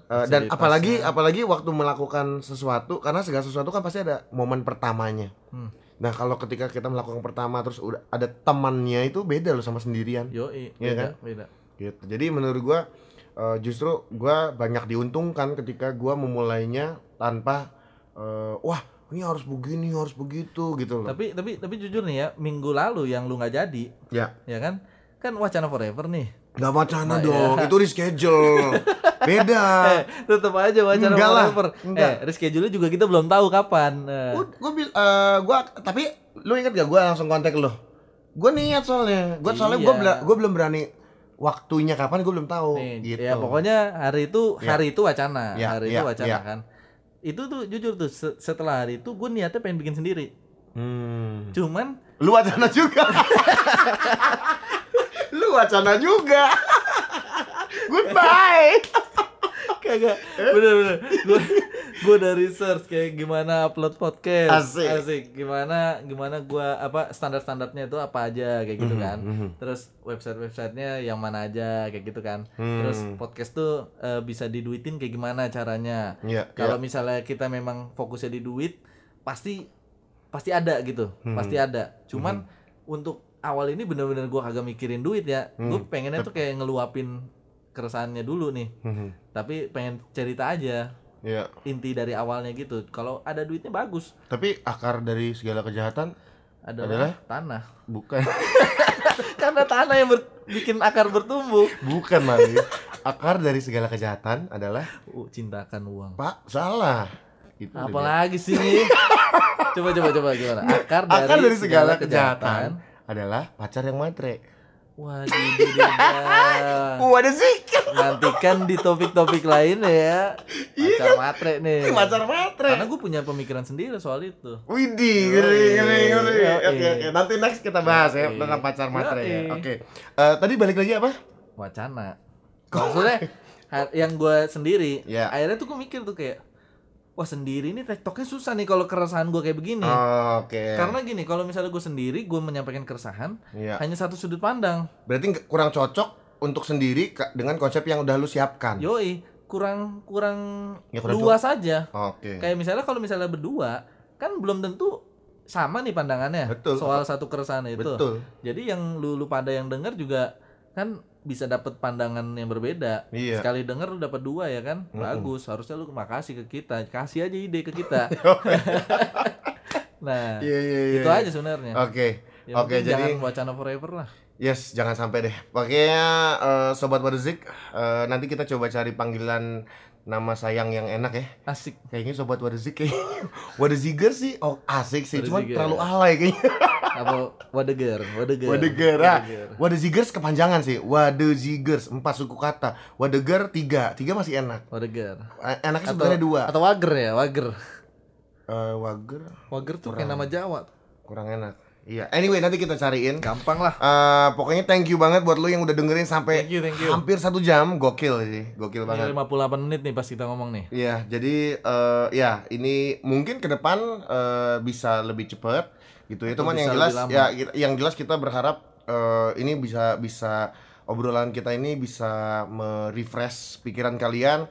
eh, dan apalagi apalagi waktu melakukan sesuatu karena segala sesuatu kan pasti ada momen pertamanya Hmm. nah kalau ketika kita melakukan pertama terus udah ada temannya itu beda loh sama sendirian Yoi, Iya beda, kan? beda. gitu jadi menurut gua eh, justru gua banyak diuntungkan ketika gua memulainya tanpa eh, wah ini harus begini harus begitu gitu loh Tapi tapi tapi jujur nih ya, minggu lalu yang lu nggak jadi, ya ya kan? Kan wacana forever nih. Nggak wacana Nah, dong ya. itu di schedule beda Eh, tetap aja wacana Enggak lah, enggak. Eh, reschedule juga kita belum tahu kapan. Gua bil eh, gua tapi lu ingat gak gua langsung kontak lu gua niat soalnya gua soalnya gua Iya. bela- gua belum berani waktunya kapan gua belum tahu nih, gitu ya pokoknya hari itu Ya. hari itu wacana, Ya, hari ya, itu wacana ya. kan. Itu tuh jujur tuh se- setelah hari itu gue niatnya pengen bikin sendiri. hmm. Cuman lu wacana juga lu wacana juga goodbye kagak Eh? bener-bener gue gue udah research kayak gimana upload podcast Asik. gimana gimana gue apa standar standarnya itu apa aja kayak gitu Mhm, kan mhm. terus website websitenya yang mana aja kayak gitu kan Hmm. terus podcast tuh eh, bisa diduitin kayak gimana caranya Iya, kalau iya. misalnya kita memang fokusnya di duit pasti pasti ada gitu Hmm. pasti ada cuman untuk awal ini bener-bener gue kagak mikirin duit ya gue Hmm. pengennya tuh kayak ngeluapin keresahannya dulu nih Mhm. tapi pengen cerita aja Iya. inti dari awalnya gitu kalau ada duitnya bagus Tapi akar dari segala kejahatan adalah, Adalah? tanah bukan karena tanah yang ber- bikin akar bertumbuh bukan Mali. Akar dari segala kejahatan adalah uh, cintakan uang Pak salah. Itu apalagi sih coba coba coba gimana akar dari, akar dari segala kejahatan adalah pacar yang matre. waduh Waduh sih. nantikan di topik-topik lain ya Iya. pacar matre nih Pacar matre. karena gue punya pemikiran sendiri soal itu Widih, ngeri, ngeri, ngeri. Oke, oke. Nanti next kita bahas ya tentang pacar matre ya. Oke. Eh, tadi balik lagi apa? wacana maksudnya yang gue sendiri Ya. akhirnya tuh gue mikir tuh kayak wah sendiri ini tektoknya susah nih kalau keresahan gue kayak begini Oh, Oke. karena gini kalau misalnya gue sendiri gue menyampaikan keresahan Iya. hanya satu sudut pandang Berarti kurang cocok untuk sendiri dengan konsep yang udah lu siapkan. yoi kurang kurang Ya, kurang luas aja Oke. kayak misalnya kalau misalnya berdua kan belum tentu sama nih pandangannya Betul. soal satu keresahan itu Betul. jadi yang lu lu pada yang denger juga kan bisa dapat pandangan yang berbeda Iya. sekali denger lu dapat dua ya kan bagus harusnya lu makasih ke kita kasih aja ide ke kita nah Iya, iya, iya. itu aja sebenarnya Oke. Ya, Oke, mungkin jadi jangan wacana forever lah Yes, jangan sampai deh. Pokoknya eh, sobat Wadezik, eh, nanti kita coba cari panggilan nama sayang yang enak ya. asik Kayaknya sobat Wadezik kayak Wadeziger sih oh asik sih, Wadeziger. terlalu alay kayaknya. apa wadeger wadeger Wadeger, ah. Wadeger. Wadezigers kepanjangan sih. Wadezigers empat suku kata. Wadeger tiga, tiga masih enak. wadeger Eh, Enaknya sebenarnya dua. atau wager ya wager Eh, wager wager tuh kayak nama Jawa kurang enak. Iya. Anyway, nanti kita cariin. gampang lah Eh, pokoknya thank you banget buat lu yang udah dengerin sampai Thank you, thank you. hampir satu jam. Gokil sih, gokil banget. Ini 58 menit nih pas kita ngomong nih Iya, jadi eh, ya ini mungkin ke depan eh, bisa lebih cepat gitu ya. Cuman bisa yang jelas ya yang jelas kita berharap eh, ini bisa bisa obrolan kita ini bisa merefresh pikiran kalian,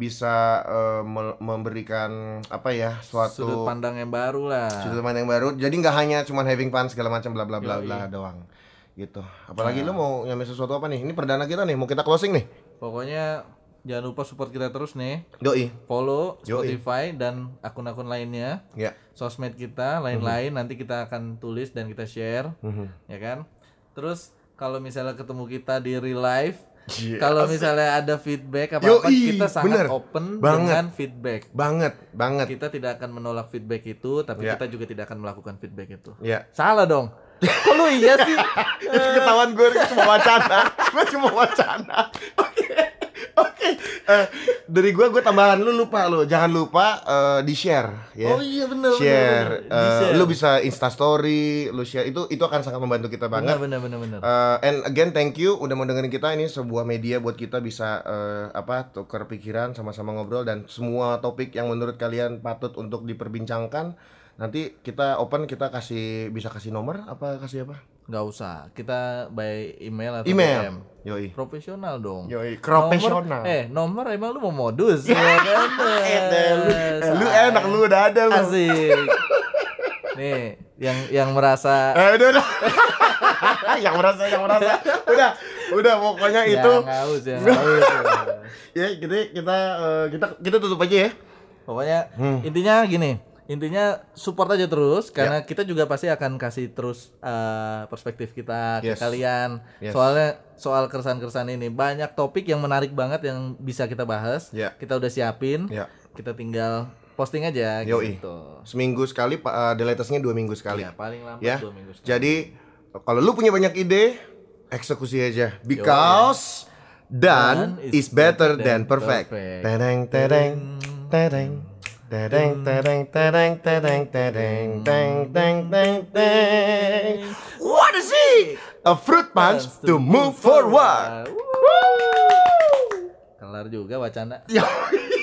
bisa eh, me- memberikan apa ya suatu sudut pandang yang baru lah sudut pandang yang baru. Jadi nggak hanya cuman having fun segala macam bla bla bla bla doang. Gitu. Apalagi Nah. lu mau nyampe sesuatu apa nih? Ini perdana kita nih, mau kita closing nih. pokoknya jangan lupa support kita terus nih Doi. follow. Spotify dan akun-akun lainnya Ya. sosmed kita lain-lain nanti kita akan tulis dan kita share Mhm. ya kan terus kalau misalnya ketemu kita di real life Kalau misalnya ada feedback apa apa Yoi, kita sangat bener. open Banget. dengan feedback Banget, banget. kita tidak akan menolak feedback itu tapi Ya. kita juga tidak akan melakukan feedback itu Ya. salah dong kok lu iya sih itu ketahuan gue cuma wacana gue cuma wacana oke Eh, dari gue gue tambahan lu lupa lu jangan lupa eh, di share ya oh iya bener share, bener, bener. Eh, share. lu bisa instastory lu share itu itu akan sangat membantu kita banget bener bener bener Eh, and again thank you udah mau dengerin kita ini sebuah media buat kita bisa eh, apa tukar pikiran sama-sama ngobrol dan semua topik yang menurut kalian patut untuk diperbincangkan Nanti kita open kita kasih bisa kasih nomor apa kasih apa? Nggak usah kita by email atau Email. DM. Yoi. profesional dong Yoi, profesional. eh nomor emang lu mau modus ya kan Eh, lu, eh, lu Say. enak lu udah ada lu. asik nih yang yang merasa Eh, udah, udah. yang merasa, yang merasa. Udah, udah pokoknya ya itu. ngaus ya ngaus Ya, kita kita eh, kita kita tutup aja ya. pokoknya Hmm. intinya gini intinya support aja terus Ya. karena kita juga pasti akan kasih terus eh, perspektif kita ke Yes. kalian Yes. soalnya soal keresahan-keresahan ini banyak topik yang menarik banget yang bisa kita bahas Ya. kita udah siapin Ya. kita tinggal posting aja Yoi. gitu Seminggu sekali, Pak. Uh, deletesnya dua minggu sekali. ya paling lambat Ya. dua minggu sekali. Jadi kalau lu punya banyak ide, eksekusi aja. Because done Done is better than perfect. Tereng tereng tereng tereng tereng tereng tereng tereng teng teng teng teng. What is it? A fruit punch to move forward. Kelar juga wacana Yo.